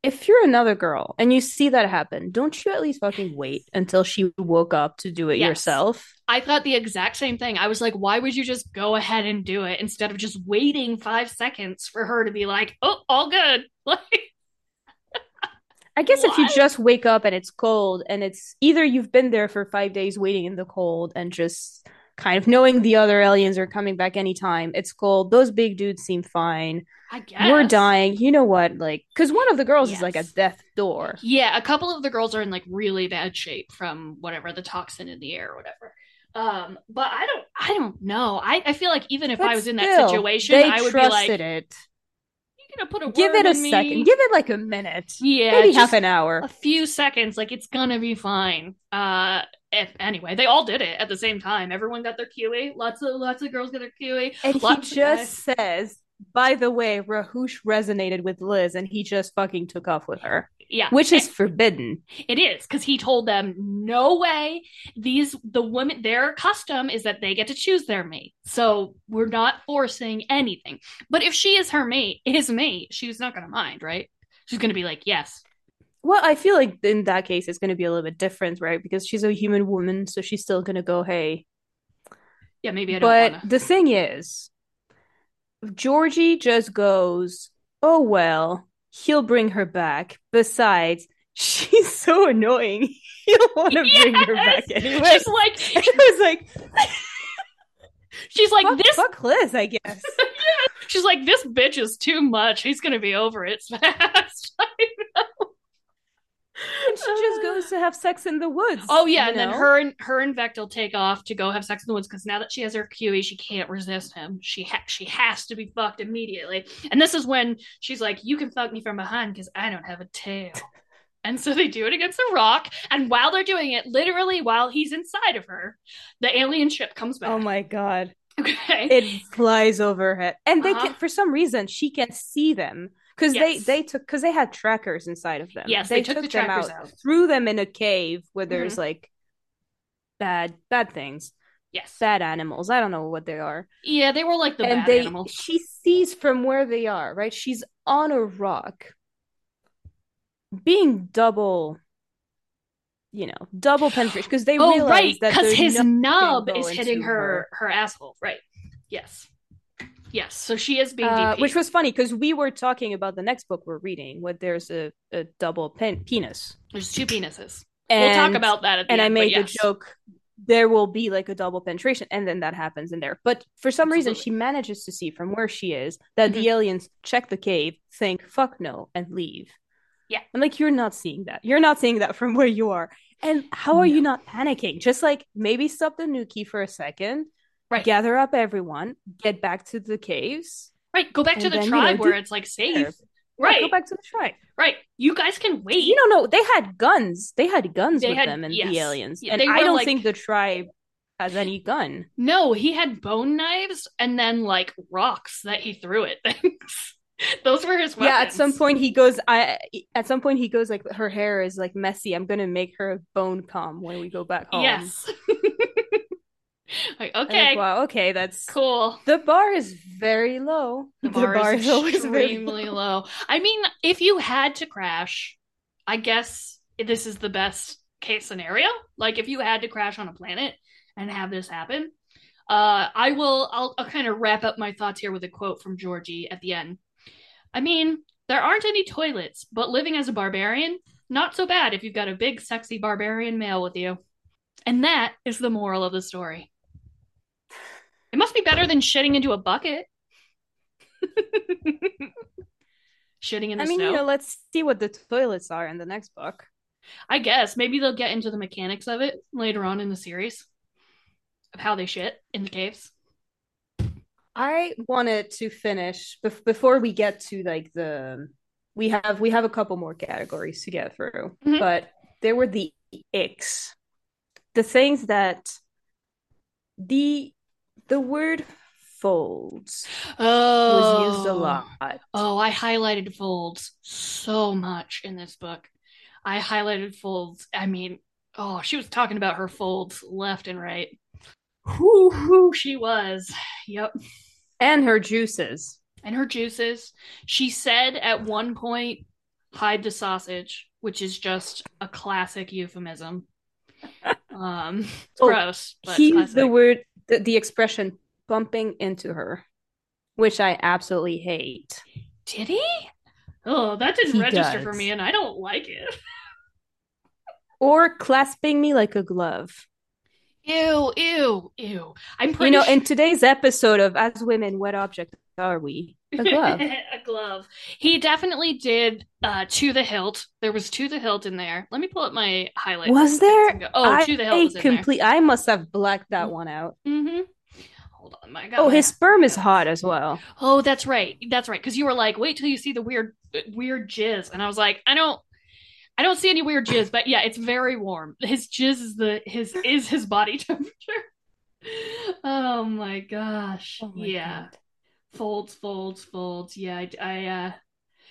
if you're another girl and you see that happen don't you at least fucking wait until she woke up to do it Yes. yourself I thought the exact same thing. I was like, why would you just go ahead and do it instead of just waiting five seconds for her to be like, oh, all good? Like, I guess if you just wake up and it's cold and it's either you've been there for five days waiting in the cold and just kind of knowing the other aliens are coming back anytime, it's cold. Those big dudes seem fine. I guess. We're dying. You know what? Like, because one of the girls is like a death door. Yeah, a couple of the girls are in like really bad shape from whatever the toxin in the air or whatever. Um, but I don't, I don't know. I, I feel like even if But I was in that situation, I would be like, it. You're gonna put a Give it a in me?" second. Give it like a minute. yeah, Maybe half an hour. a few seconds. Like it's gonna be fine. Uh, if, anyway, they all did it at the same time. Everyone got their khui. Lots of lots of girls got their khui. And he Lots of just says, by the way, Raahosh resonated with Liz and he just fucking took off with her, Yeah, which is forbidden. It is because he told them, no way. These the women their custom is that they get to choose their mate. So we're not forcing anything. But if she is her mate, his mate, she's not gonna mind, right? She's gonna be like, yes, Well, I feel like in that case, it's going to be a little bit different, right? Because she's a human woman, so she's still going to go, hey. yeah, maybe I don't But wanna. the thing is, Georgie just goes, oh, well, he'll bring her back. Besides, she's so annoying. He'll want to bring her back anyway. She's like, And I was like, she's like fuck, this. fuck Liz, I guess. yeah. She's like, this bitch is too much. He's gonna be over it fast. And she just goes to have sex in the woods. Oh yeah, and then her and her and Vektal take off to go have sex in the woods because now that she has her khui, she can't resist him. She ha- she has to be fucked immediately. And this is when she's like, "You can fuck me from behind because I don't have a tail." And so they do it against a rock. And while they're doing it, literally while he's inside of her, the alien ship comes back. Oh my god. Okay. It flies overhead. And they Uh-huh. can, for some reason she can see them. Because Yes. they, they took because they had trackers inside of them. Yes, they took the them out, out. Mm-hmm. threw them in a cave where there's like bad bad things. yes. Bad animals. I don't know what they are. yeah, they were like the and bad they animals. she sees from where they are, right? She's on a rock. Being double you know, double penetration because they Oh realize right, that because his nub nub can go is hitting into her her asshole. Right. Yes. Yes. So she is being Uh, which was funny because we were talking about the next book we're reading, where there's a, a double pen- penis. There's two penises. And, we'll talk about that at the And I end, but made yes. the joke there will be like a double penetration, and then that happens in there. But for some reason, she manages to see from where she is that the aliens check the cave, think "fuck no" and leave. Yeah. I'm like, you're not seeing that. You're not seeing that from where you are. And how are you not panicking? Just like maybe stop the Nuki for a second, Right. gather up everyone, get back to the caves. Right. Go back to the then, you know, tribe where it's like safe. there. Yeah, Right. Go back to the tribe. Right. You guys can wait. You don't know. They had guns. They had guns They with had- them and yes. the aliens. Yeah, and I don't like- think the tribe has any gun. No, he had bone knives and then like rocks that he threw at things. Those were his weapons. Yeah, at some point he goes. I at some point he goes like her hair is like messy. I'm gonna make her a bone comb when we go back home. Yes. like, okay. like, wow. Okay, that's Cool. the bar is very low. The bar, is, extremely low. I mean, if you had to crash, I guess this is the best case scenario. Like if you had to crash on a planet and have this happen, Uh, I will. I'll, I'll kind of wrap up my thoughts here with a quote from Georgie at the end. I mean, there aren't any toilets, but living as a barbarian, not so bad if you've got a big, sexy barbarian male with you. And that is the moral of the story. It must be better than shitting into a bucket. shitting in the I mean, snow. you know, let's see what the toilets are in the next book. I guess maybe they'll get into the mechanics of it later on in the series of how they shit in the caves. I wanted to finish bef- before we get to like the we have we have a couple more categories to get through, Mhm. but there were the icks, the things that the the word folds Oh, was used a lot. Oh, I highlighted folds so much in this book. I highlighted folds. I mean, oh, she was talking about her folds left and right. Whoo, whoo, she was. Yep. And her juices. And her juices. She said at one point, hide the sausage, which is just a classic euphemism. Um, it's Oh, gross. But he it's used the word the, the expression bumping into her, which I absolutely hate. Did he? Oh, that didn't He register does. for me, and I don't like it. Or clasping me like a glove. Ew, ew, ew. I'm pretty You know, sure- in today's episode of As Women, What Object Are We? A glove. a glove. He definitely did uh to the hilt. There was to the hilt in there. Let me pull up my highlight. Was there? Oh, I, to the hilt complete. I must have blacked that one out. Mm-hmm. Hold on, my God. Oh, his sperm is hot as well. Oh, that's right. That's right. Because you were like, wait till you see the weird, weird jizz, and I was like, I don't, I don't see any weird jizz, but yeah, it's very warm. His jizz is the his is his body temperature. Oh my gosh. Oh my yeah. God. Folds folds folds yeah I, I uh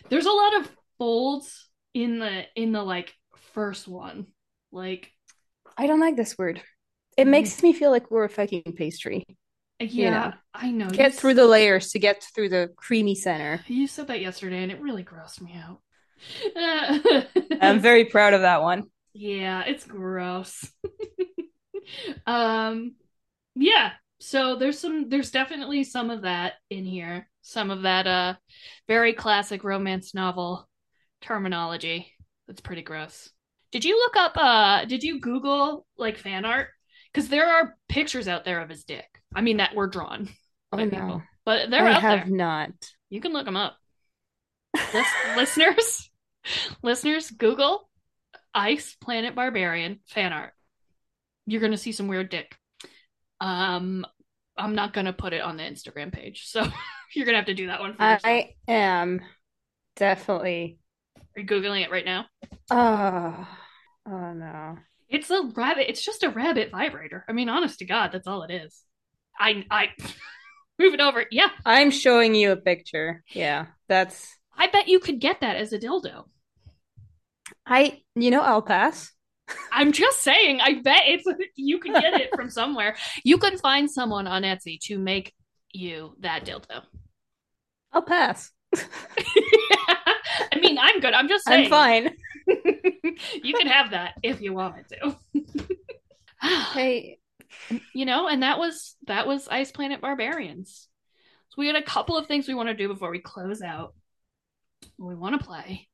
there's a lot of folds in the in the like first one like I don't like this word. It Mhm. makes me feel like we're a fucking pastry. yeah know, i know Get you through the layers to get through the creamy center. you said that yesterday and it really grossed me out I'm very proud of that one. yeah it's gross um yeah so there's some there's definitely some of that in here. Some of that uh very classic romance novel terminology. That's pretty gross. Did you look up uh did you google like fan art? Because there are pictures out there of his dick. I mean that were drawn Oh by no, people but they're I out have there not. you can look them up. Lis- listeners listeners google ice planet barbarian fan art. You're gonna see some weird dick um i'm not gonna put it on the instagram page so you're gonna have to do that one for yourself. I am definitely. are you googling it right now Oh, oh no. it's a rabbit it's just a rabbit vibrator i mean honest to god that's all it is i i move it over yeah I'm showing you a picture. Yeah, that's. i bet you could get that as a dildo I. You know, I'll pass. I'm just saying, I bet it's you can get it from somewhere. You can find someone on Etsy to make you that dildo. I'll pass. I mean, I'm good. I'm just saying. I'm fine. you can have that if you wanted to. Hey, you know, and that was that was Ice Planet Barbarians. So we had a couple of things we want to do before we close out. We want to play,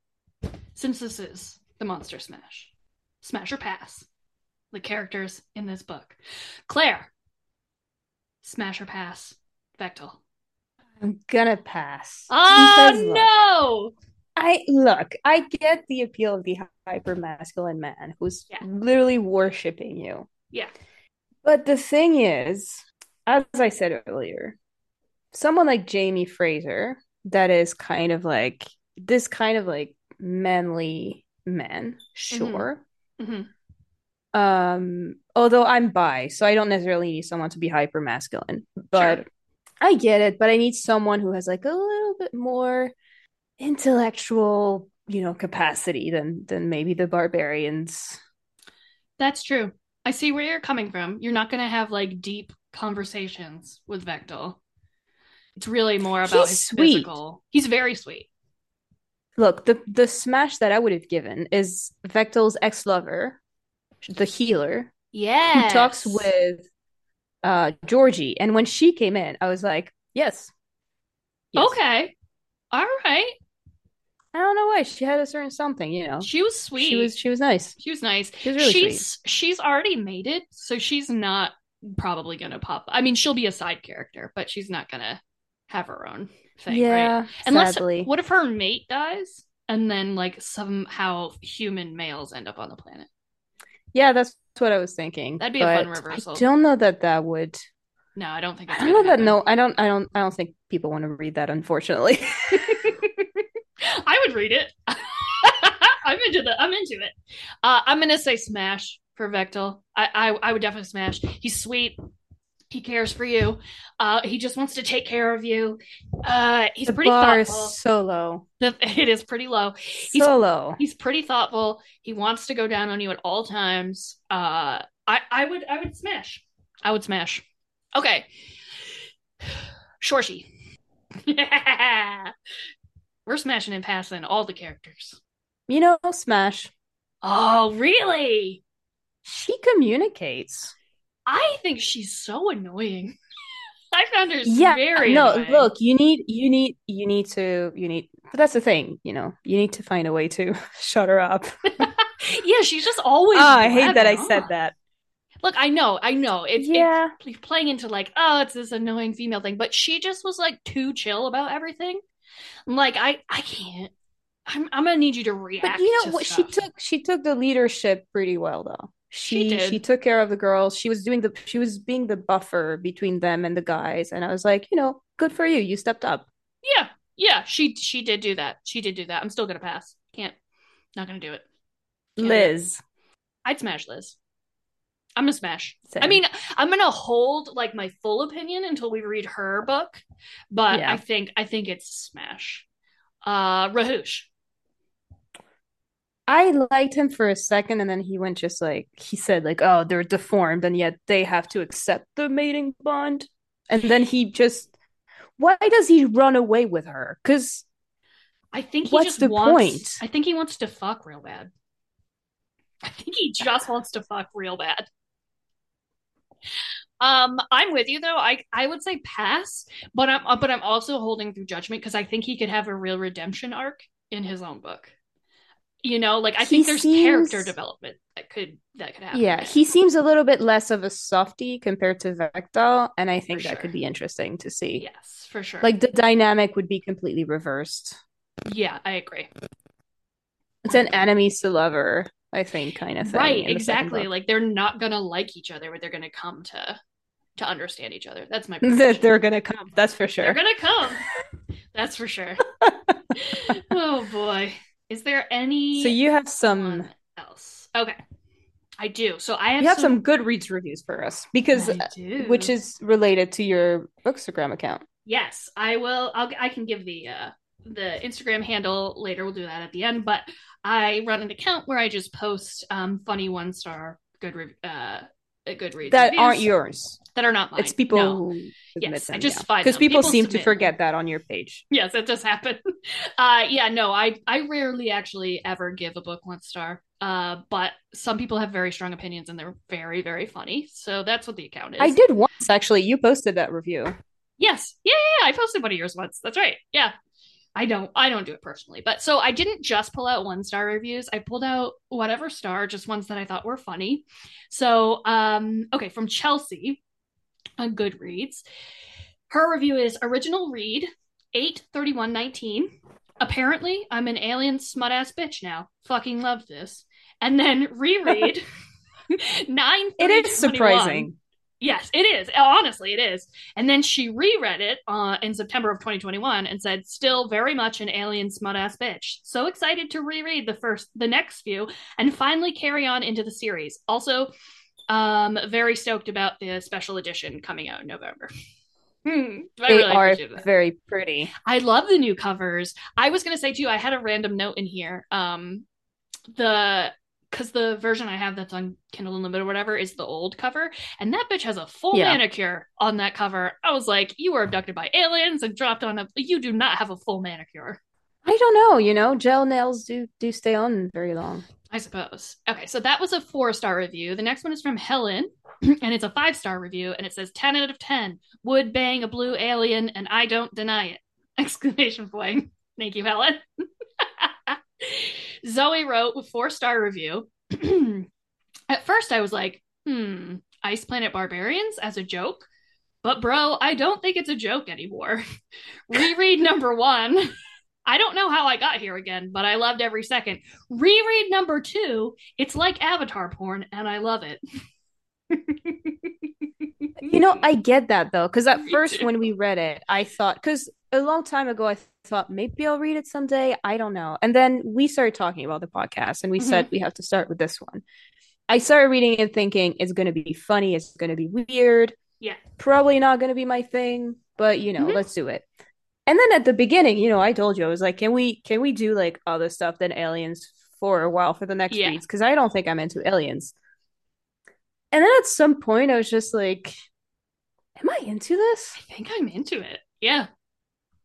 since this is the Monster Smash, Smash or Pass, the characters in this book. Claire, Smash or Pass, Vektal. I'm gonna pass. Oh Because, look, no! I look, I get the appeal of the hyper masculine man who's Yeah. literally worshiping you. Yeah. But the thing is, as I said earlier, someone like Jamie Fraser, that is kind of like this kind of like manly man, mm-hmm. sure. Hmm Um, although I'm bi, so I don't necessarily need someone to be hyper masculine, but Sure. I get it. But I need someone who has like a little bit more intellectual, you know, capacity than than maybe the barbarians. That's true. I see where you're coming from. You're not going to have like deep conversations with Vektal. It's really more about He's his sweet. physical. He's very sweet. Look, the the smash that I would have given is Vektal's ex-lover, the healer, Yeah. who talks with uh, Georgie. And when she came in, I was like, yes. yes. Okay. All right. I don't know why she had a certain something, you know. She was sweet. She was she was nice. She was nice. She was really she's sweet. she's already made it, so she's not probably gonna pop. I mean, she'll be a side character, but she's not gonna have her own thing, yeah, right? Unless sadly. what if her mate dies and then like somehow human males end up on the planet? Yeah, that's what I was thinking. That'd be a fun reversal. I don't know that that would. No, I don't think. I don't know that. No, I don't. I don't. I don't think people want to read that. Unfortunately. I would read it. I'm into the. I'm into it. Uh, I'm gonna say smash for Vektal. I, I I would definitely smash. He's sweet. He cares for you. Uh, he just wants to take care of you. Uh, he's the pretty bar thoughtful. Is so low. It is pretty low. He's, so low. He's pretty thoughtful. He wants to go down on you at all times. Uh, I I would I would smash. I would smash. Okay. Shorshie. We're smashing and passing all the characters. You know, Smash. Oh, really? She communicates. I think she's so annoying. I found her yeah, very no, annoying. look, you need you need you need to you need but that's the thing, you know, you need to find a way to shut her up. yeah, she's just always Oh, I hate that I said that. Look, I know, I know. It's yeah, it's playing into like, oh, it's this annoying female thing, but she just was like too chill about everything. Like, I, I can't. I'm, I'm gonna need you to react. But you know what? stuff. She took she took the leadership pretty well, though. She She she took care of the girls. She was doing the she was being the buffer between them and the guys, and I was like, you know, good for you. You stepped up. Yeah, yeah. She she did do that. She did do that. I'm still gonna pass. Can't. Not gonna do it. Can't do it. Liz, I'd smash Liz. I'm gonna smash. Same. I mean, I'm gonna hold like my full opinion until we read her book, but Yeah. I think I think it's smash. Uh, Raahosh. I liked him for a second, and then he went just like he said, like, oh, they're deformed, and yet they have to accept the mating bond. And then he just, why does he run away with her? Because I think he What's just the wants. point? I think he wants to fuck real bad. I think he just wants to fuck real bad. Um, I'm with you though. I I would say pass, but I'm but I'm also holding through judgment because I think he could have a real redemption arc in his own book. You know, like I He think there's seems- character development that could that could happen. yeah, he seems a little bit less of a softie compared to Vector, and I think For that sure. could be interesting to see. yes, for sure. Like the dynamic would be completely reversed. yeah, I agree. It's an enemies to lover, I think, kind of thing. Right, exactly. Like they're not gonna like each other, but they're gonna come to to understand each other. That's my that they're gonna come. That's for sure. They're gonna come. That's for sure. oh boy. Is there any So you have some else? Okay. I do. So I have you have some Goodreads reviews for us because do. which is related to your Bookstagram account. Yes, I will. I'll, I can give the uh, the Instagram handle later. We'll do that at the end. But I run an account where I just post um, funny one star good re- uh, Goodreads That reviews That aren't yours. That are not mine. It's people No. who Yes, I just yeah. find because people, People seem to forget that on your page. Yes, it does happen. Uh, yeah, no, I I rarely actually ever give a book one star. Uh, but some people have very strong opinions and they're very very funny. So that's what the account is. I did once actually. You posted that review. Yes. Yeah, yeah, yeah. I posted one of yours once. That's right. Yeah. I don't I don't do it personally. But so I didn't just pull out one star reviews. I pulled out whatever star, just ones that I thought were funny. So um okay, from Chelsea on Goodreads. Her review is original read 83119. Apparently, I'm an alien smut ass bitch now. Fucking love this. And then reread 9 It is surprising. Yes, it is. Honestly, it is. And then she reread it uh, in September of 2021 and said, "Still very much an alien smut ass bitch. So excited to reread the first, the next few, and finally carry on into the series. Also, um, very stoked about the special edition coming out in November. Hmm, They really are very pretty. I love the new covers. I was gonna say too. I had a random note in here. Um, the because the version I have that's on Kindle Unlimited or whatever is the old cover, and that bitch has a full Yeah. manicure on that cover. I was like, you were abducted by aliens and dropped on a. You do not have a full manicure. I don't know, you know, gel nails do do stay on very long. I suppose. Okay, so that was a four star review. The next one is from Helen, and it's a five star review, and it says 10 out of 10. Would bang a blue alien, and I don't deny it. Exclamation point. Thank you, Helen. Zoe wrote a four star review. At first, I was like, hmm, Ice Planet Barbarians as a joke. But, bro, I don't think it's a joke anymore. Reread number one. I don't know how I got here again, but I loved every second. Reread number two. It's like Avatar porn, and I love it. You know, I get that though, because at first when we read it, I thought, because a long time ago, I thought maybe I'll read it someday. I don't know. And then we started talking about the podcast, and we said Mhm. we have to start with this one. I started reading it thinking it's going to be funny, it's going to be weird, Yeah. probably not going to be my thing, but you know, Mhm. let's do it. And then at the beginning, you know, I told you I was like, can we can we do like other stuff than aliens for a while for the next Yeah. Because I don't think I'm into aliens. And then at some point, I was just like, am I into this? I think I'm into it. Yeah.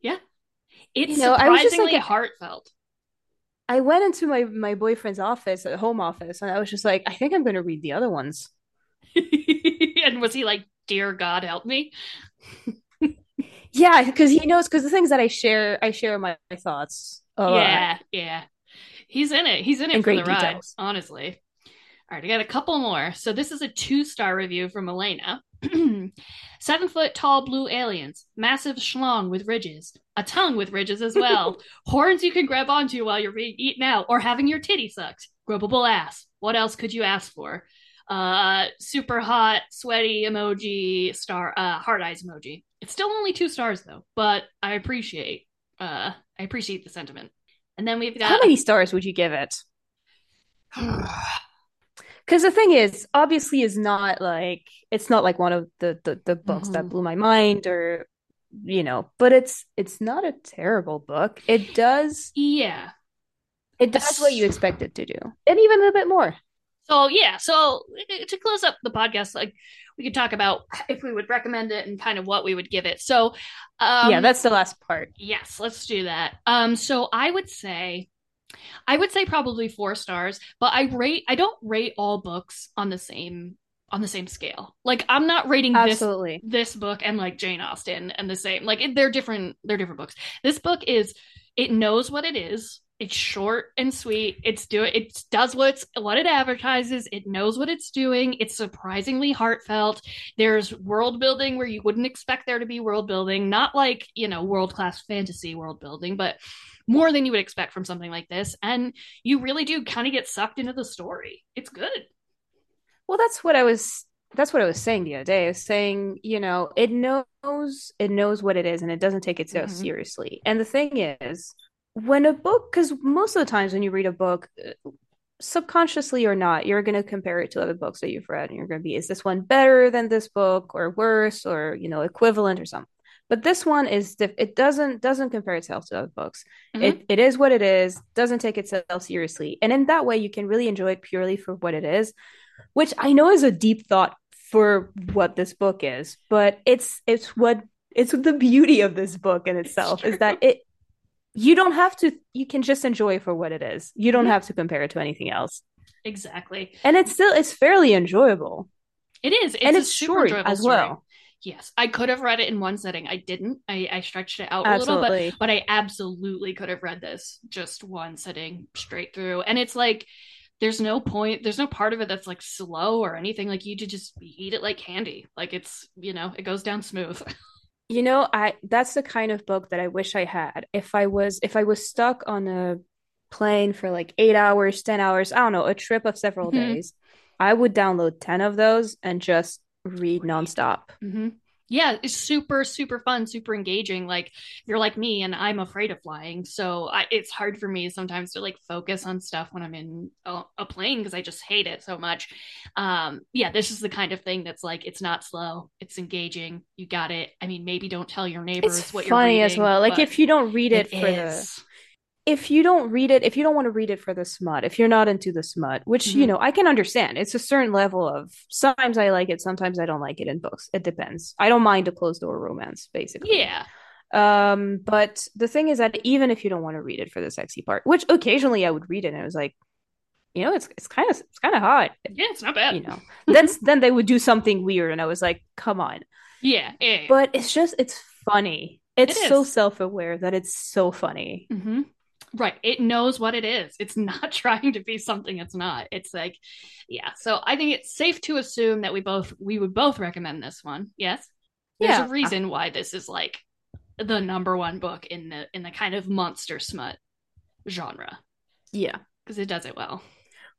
Yeah. It's You know, I was just surprisingly like- heartfelt. I went into my my boyfriend's office at home office, and I was just like, I think I'm going to read the other ones. and was he like, Dear God, help me? Yeah, because he knows. Because the things that I share, I share my, my thoughts. lot. yeah, yeah. He's in it. He's in it In for the ride, details. honestly. All right, I got a couple more. So this is a two star review from Elena. Seven foot tall blue aliens, massive schlong with ridges, a tongue with ridges as well, horns you can grab onto while you're being eaten out or having your titty sucked, grubbable ass. What else could you ask for? Uh, super hot, sweaty emoji, star, uh, heart eyes emoji. It's still only two stars though, but I appreciate, uh, I appreciate the sentiment. And then we've got How many stars would you give it? Because the thing is, obviously, is not like it's not like one of the the, the books that Mhm. blew my mind, or you know. But it's it's not a terrible book. It does yeah. it does what you expect it to do, and even a bit more. So yeah, so uh, to close up the podcast, like we could talk about if we would recommend it and kind of what we would give it. So um yeah, that's the last part. yes, let's do that. Um so I would say I would say probably 4 stars, but I rate I don't rate all books on the same on the same scale. Like I'm not rating this Absolutely. this book and like Jane Austen and the same. Like it, they're different. They're different books. This book is it knows what it is. It's short and sweet. It's do it does what it's what it advertises. It knows what it's doing. It's surprisingly heartfelt. There's world building where you wouldn't expect there to be world building. Not like you know world class fantasy world building, but more than you would expect from something like this. And you really do kind of get sucked into the story. It's good. Well, that's what I was that's what I was saying the other day. I was saying, you know, it knows it knows what it is and it doesn't take itself Mhm. seriously. And the thing is, when a book because most of the times when you read a book, uh, subconsciously or not, you're going to compare it to other books that you've read and you're going to be, is this one better than this book or worse or, you know, equivalent or something. But this one is diff- it doesn't doesn't compare itself to other books. Mhm. It it is what it is, doesn't take itself seriously. And in that way you can really enjoy it purely for what it is which I know is a deep thought for what this book is, but it's it's what it's the beauty of this book in itself is that it you don't have to you can just enjoy for what it is. You don't have to compare it to anything else. Exactly. And it's still it's fairly enjoyable. It is. It's and it's super short enjoyable as story. well. Yes, I could have read it in one setting. I didn't. I, I stretched it out a little, but but I absolutely could have read this just one sitting straight through. And it's like there's no point, there's no part of it that's like slow or anything. Like you just eat it like candy. Like it's you know it goes down smooth. You know, I that's the kind of book that I wish I had. If I was if I was stuck on a plane for like 8 hours, 10 hours, I don't know, a trip of several Mhm. days, I would download 10 of those and just read nonstop. hmm Yeah, it's super super fun, super engaging. Like you're like me and I'm afraid of flying, so I, it's hard for me sometimes to like focus on stuff when I'm in a, a plane because I just hate it so much. Um, yeah, this is the kind of thing that's like it's not slow, it's engaging. You got it. I mean, maybe don't tell your neighbors It's what funny you're doing. Funny as well. Like but if you don't read it, it for the is. If you don't read it, if you don't want to read it for the smut, if you're not into the smut, which you Mhm. know, I can understand. It's a certain level of sometimes I like it, sometimes I don't like it in books. It depends. I don't mind a closed door romance, basically. Yeah, Um, but the thing is that even if you don't want to read it for the sexy part, which occasionally I would read it and it was like, you know, it's it's kind of it's kind of hot. Yeah, it's not bad. You know, then then they would do something weird, and I was like, come on. Yeah, yeah, yeah. But it's just it's funny. It's It so self aware that it's so funny. hmm Right. It knows what it is. It's not trying to be something it's not. It's like, yeah. So I think it's safe to assume that we both we would both recommend this one. Yes. There's Yeah. a reason why this is like the number one book in the in the kind of monster smut genre Yeah. because it does it well.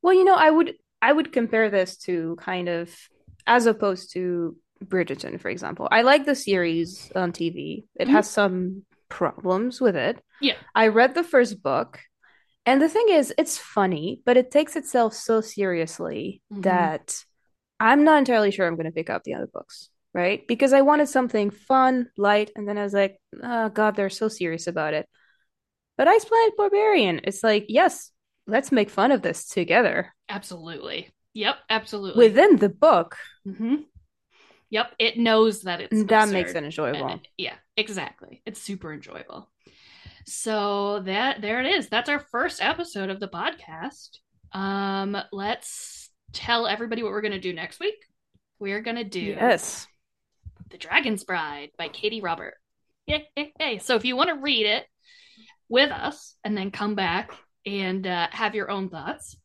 Well, you know, I would I would compare this to kind of as opposed to Bridgerton, for example. I like the series on TV. It Mhm. has some problems with it. Yeah. I read the first book, and the thing is, it's funny, but it takes itself so seriously Mhm. that I'm not entirely sure I'm going to pick up the other books, right? Because I wanted something fun, light, and then I was like, oh God, they're so serious about it. But Ice Planet Barbarian, it's like, yes, let's make fun of this together Absolutely. Yep. Absolutely. within the book. hmm Yep. It knows that it's that absurd. makes it enjoyable. It- yeah, exactly. It's super enjoyable. So that there it is. That's our first episode of the podcast. Um, let's tell everybody what we're gonna do next week. We're gonna do Yes. The Dragon's Bride by Katee Robert. Yay, yay, yay. So if you want to read it with us and then come back and uh, have your own thoughts,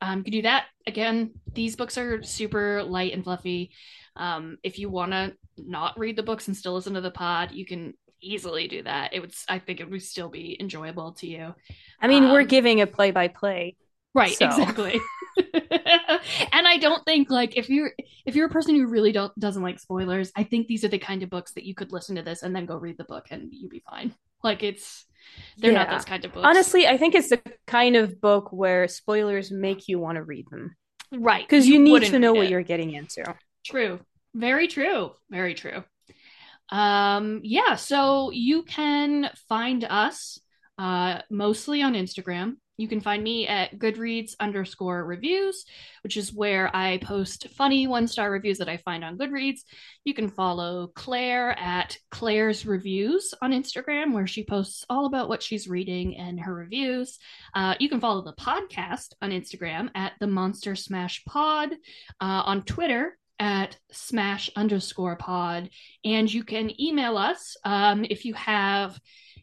um, you can do that. Again, these books are super light and fluffy. Um, if you want to not read the books and still listen to the pod, you can easily do that. It would, I think, it would still be enjoyable to you. I mean, we're Um, giving a play by play. Right, So. exactly. and I don't think like if you're if you're a person who really don't doesn't like spoilers, I think these are the kind of books that you could listen to this and then go read the book and you'd be fine. Like it's they're not those kind of books. Honestly, I think it's the kind of book where spoilers make you want to read them right. because you, need to know what it. you're getting into. True. Very true. Very true. Um, yeah, so you can find us uh, mostly on Instagram. You can find me at Goodreads underscore reviews, which is where I post funny one star reviews that I find on Goodreads. You can follow Claire at Claire's Reviews on Instagram, where she posts all about what she's reading and her reviews. Uh, you can follow the podcast on Instagram at the Monster Smash Pod, uh, on Twitter at smash underscore pod. And you can email us um, if you have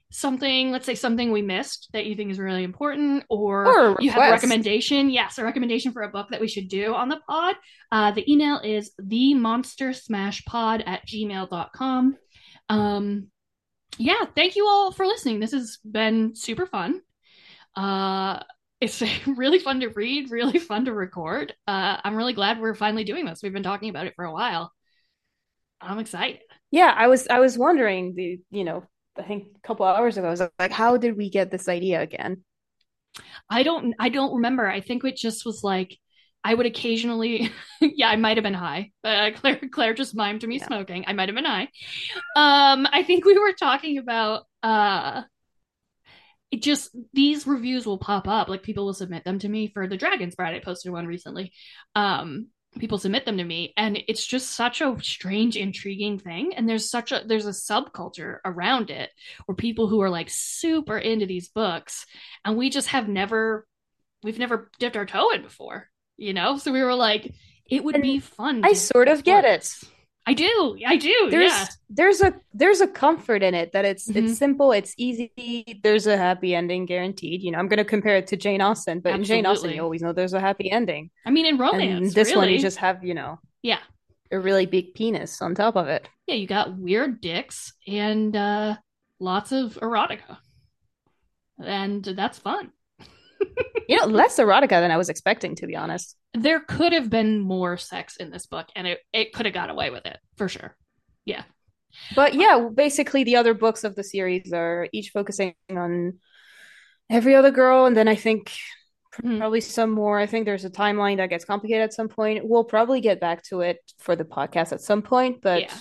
something, let's say something we missed that you think is really important, or, Or you have a recommendation. Yes, a recommendation for a book that we should do on the pod. Uh, the email is the monster smash pod at gmail.com. Um, yeah, thank you all for listening. This has been super fun. Uh, it's really fun to read, really fun to record. Uh, I'm really glad we're finally doing this. We've been talking about it for a while. I'm excited. Yeah, I was I was wondering the you know I think a couple hours ago I was like, how did we get this idea again? I don't I don't remember. I think it just was like I would occasionally yeah, I might have been high. Uh, Claire Claire just mimed to me Yeah. smoking. I might have been high. Um I think we were talking about uh it just these reviews will pop up like people will submit them to me for the Dragon's Bride. I posted one recently. Um people submit them to me and it's just such a strange intriguing thing and there's such a there's a subculture around it where people who are like super into these books and we just have never we've never dipped our toe in before you know so we were like it would And be fun I sort of get it. I do i do There's yeah there's a there's a comfort in it that it's Mhm. it's simple, it's easy. There's a happy ending guaranteed. You know, I'm going to compare it to Jane Austen, but in Jane Austen you always know there's a happy ending. i mean in And romance this one you just have, you know, yeah a really big penis on top of it. yeah you got weird dicks and uh lots of erotica and that's fun You know, less erotica than I was expecting, to be honest. there could have been more sex in this book and it, it could have got away with it for sure yeah But yeah, basically the other books of the series are each focusing on every other girl, and then I think Mhm. probably some more. I think there's a timeline that gets complicated at some point. We'll probably get back to it for the podcast at some point, but yeah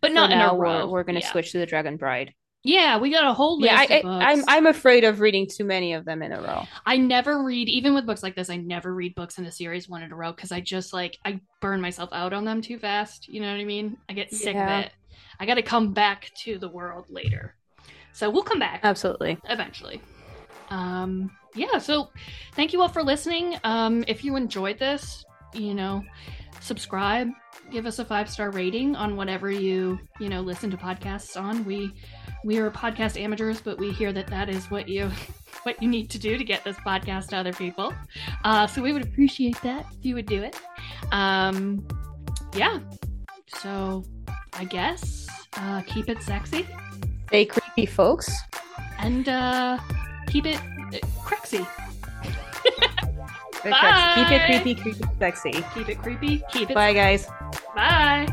but not in now we're we're gonna yeah. switch to the Dragon Bride. Yeah we got a whole list Yeah, I, books. I'm I'm afraid of reading too many of them in a row. I never read, even with books like this, I never read books in a series one in a row because I just like I burn myself out on them too fast. You know what I mean? I get sick Yeah. of it. I got to come back to the world later. So we'll come back Absolutely. eventually. Um, yeah, so thank you all for listening. Um, if you enjoyed this, you know, subscribe, give us a five star rating on whatever you you know listen to podcasts on. We we are podcast amateurs, but we hear that that is what you what you need to do to get this podcast to other people. Uh, so we would appreciate that if you would do it. Um, yeah. So I guess uh, keep it sexy Stay creepy, folks. and uh, keep it uh, crexy. Keep it Bye. creepy, creepy, sexy. Keep it creepy. Keep it. Bye, guys. Bye.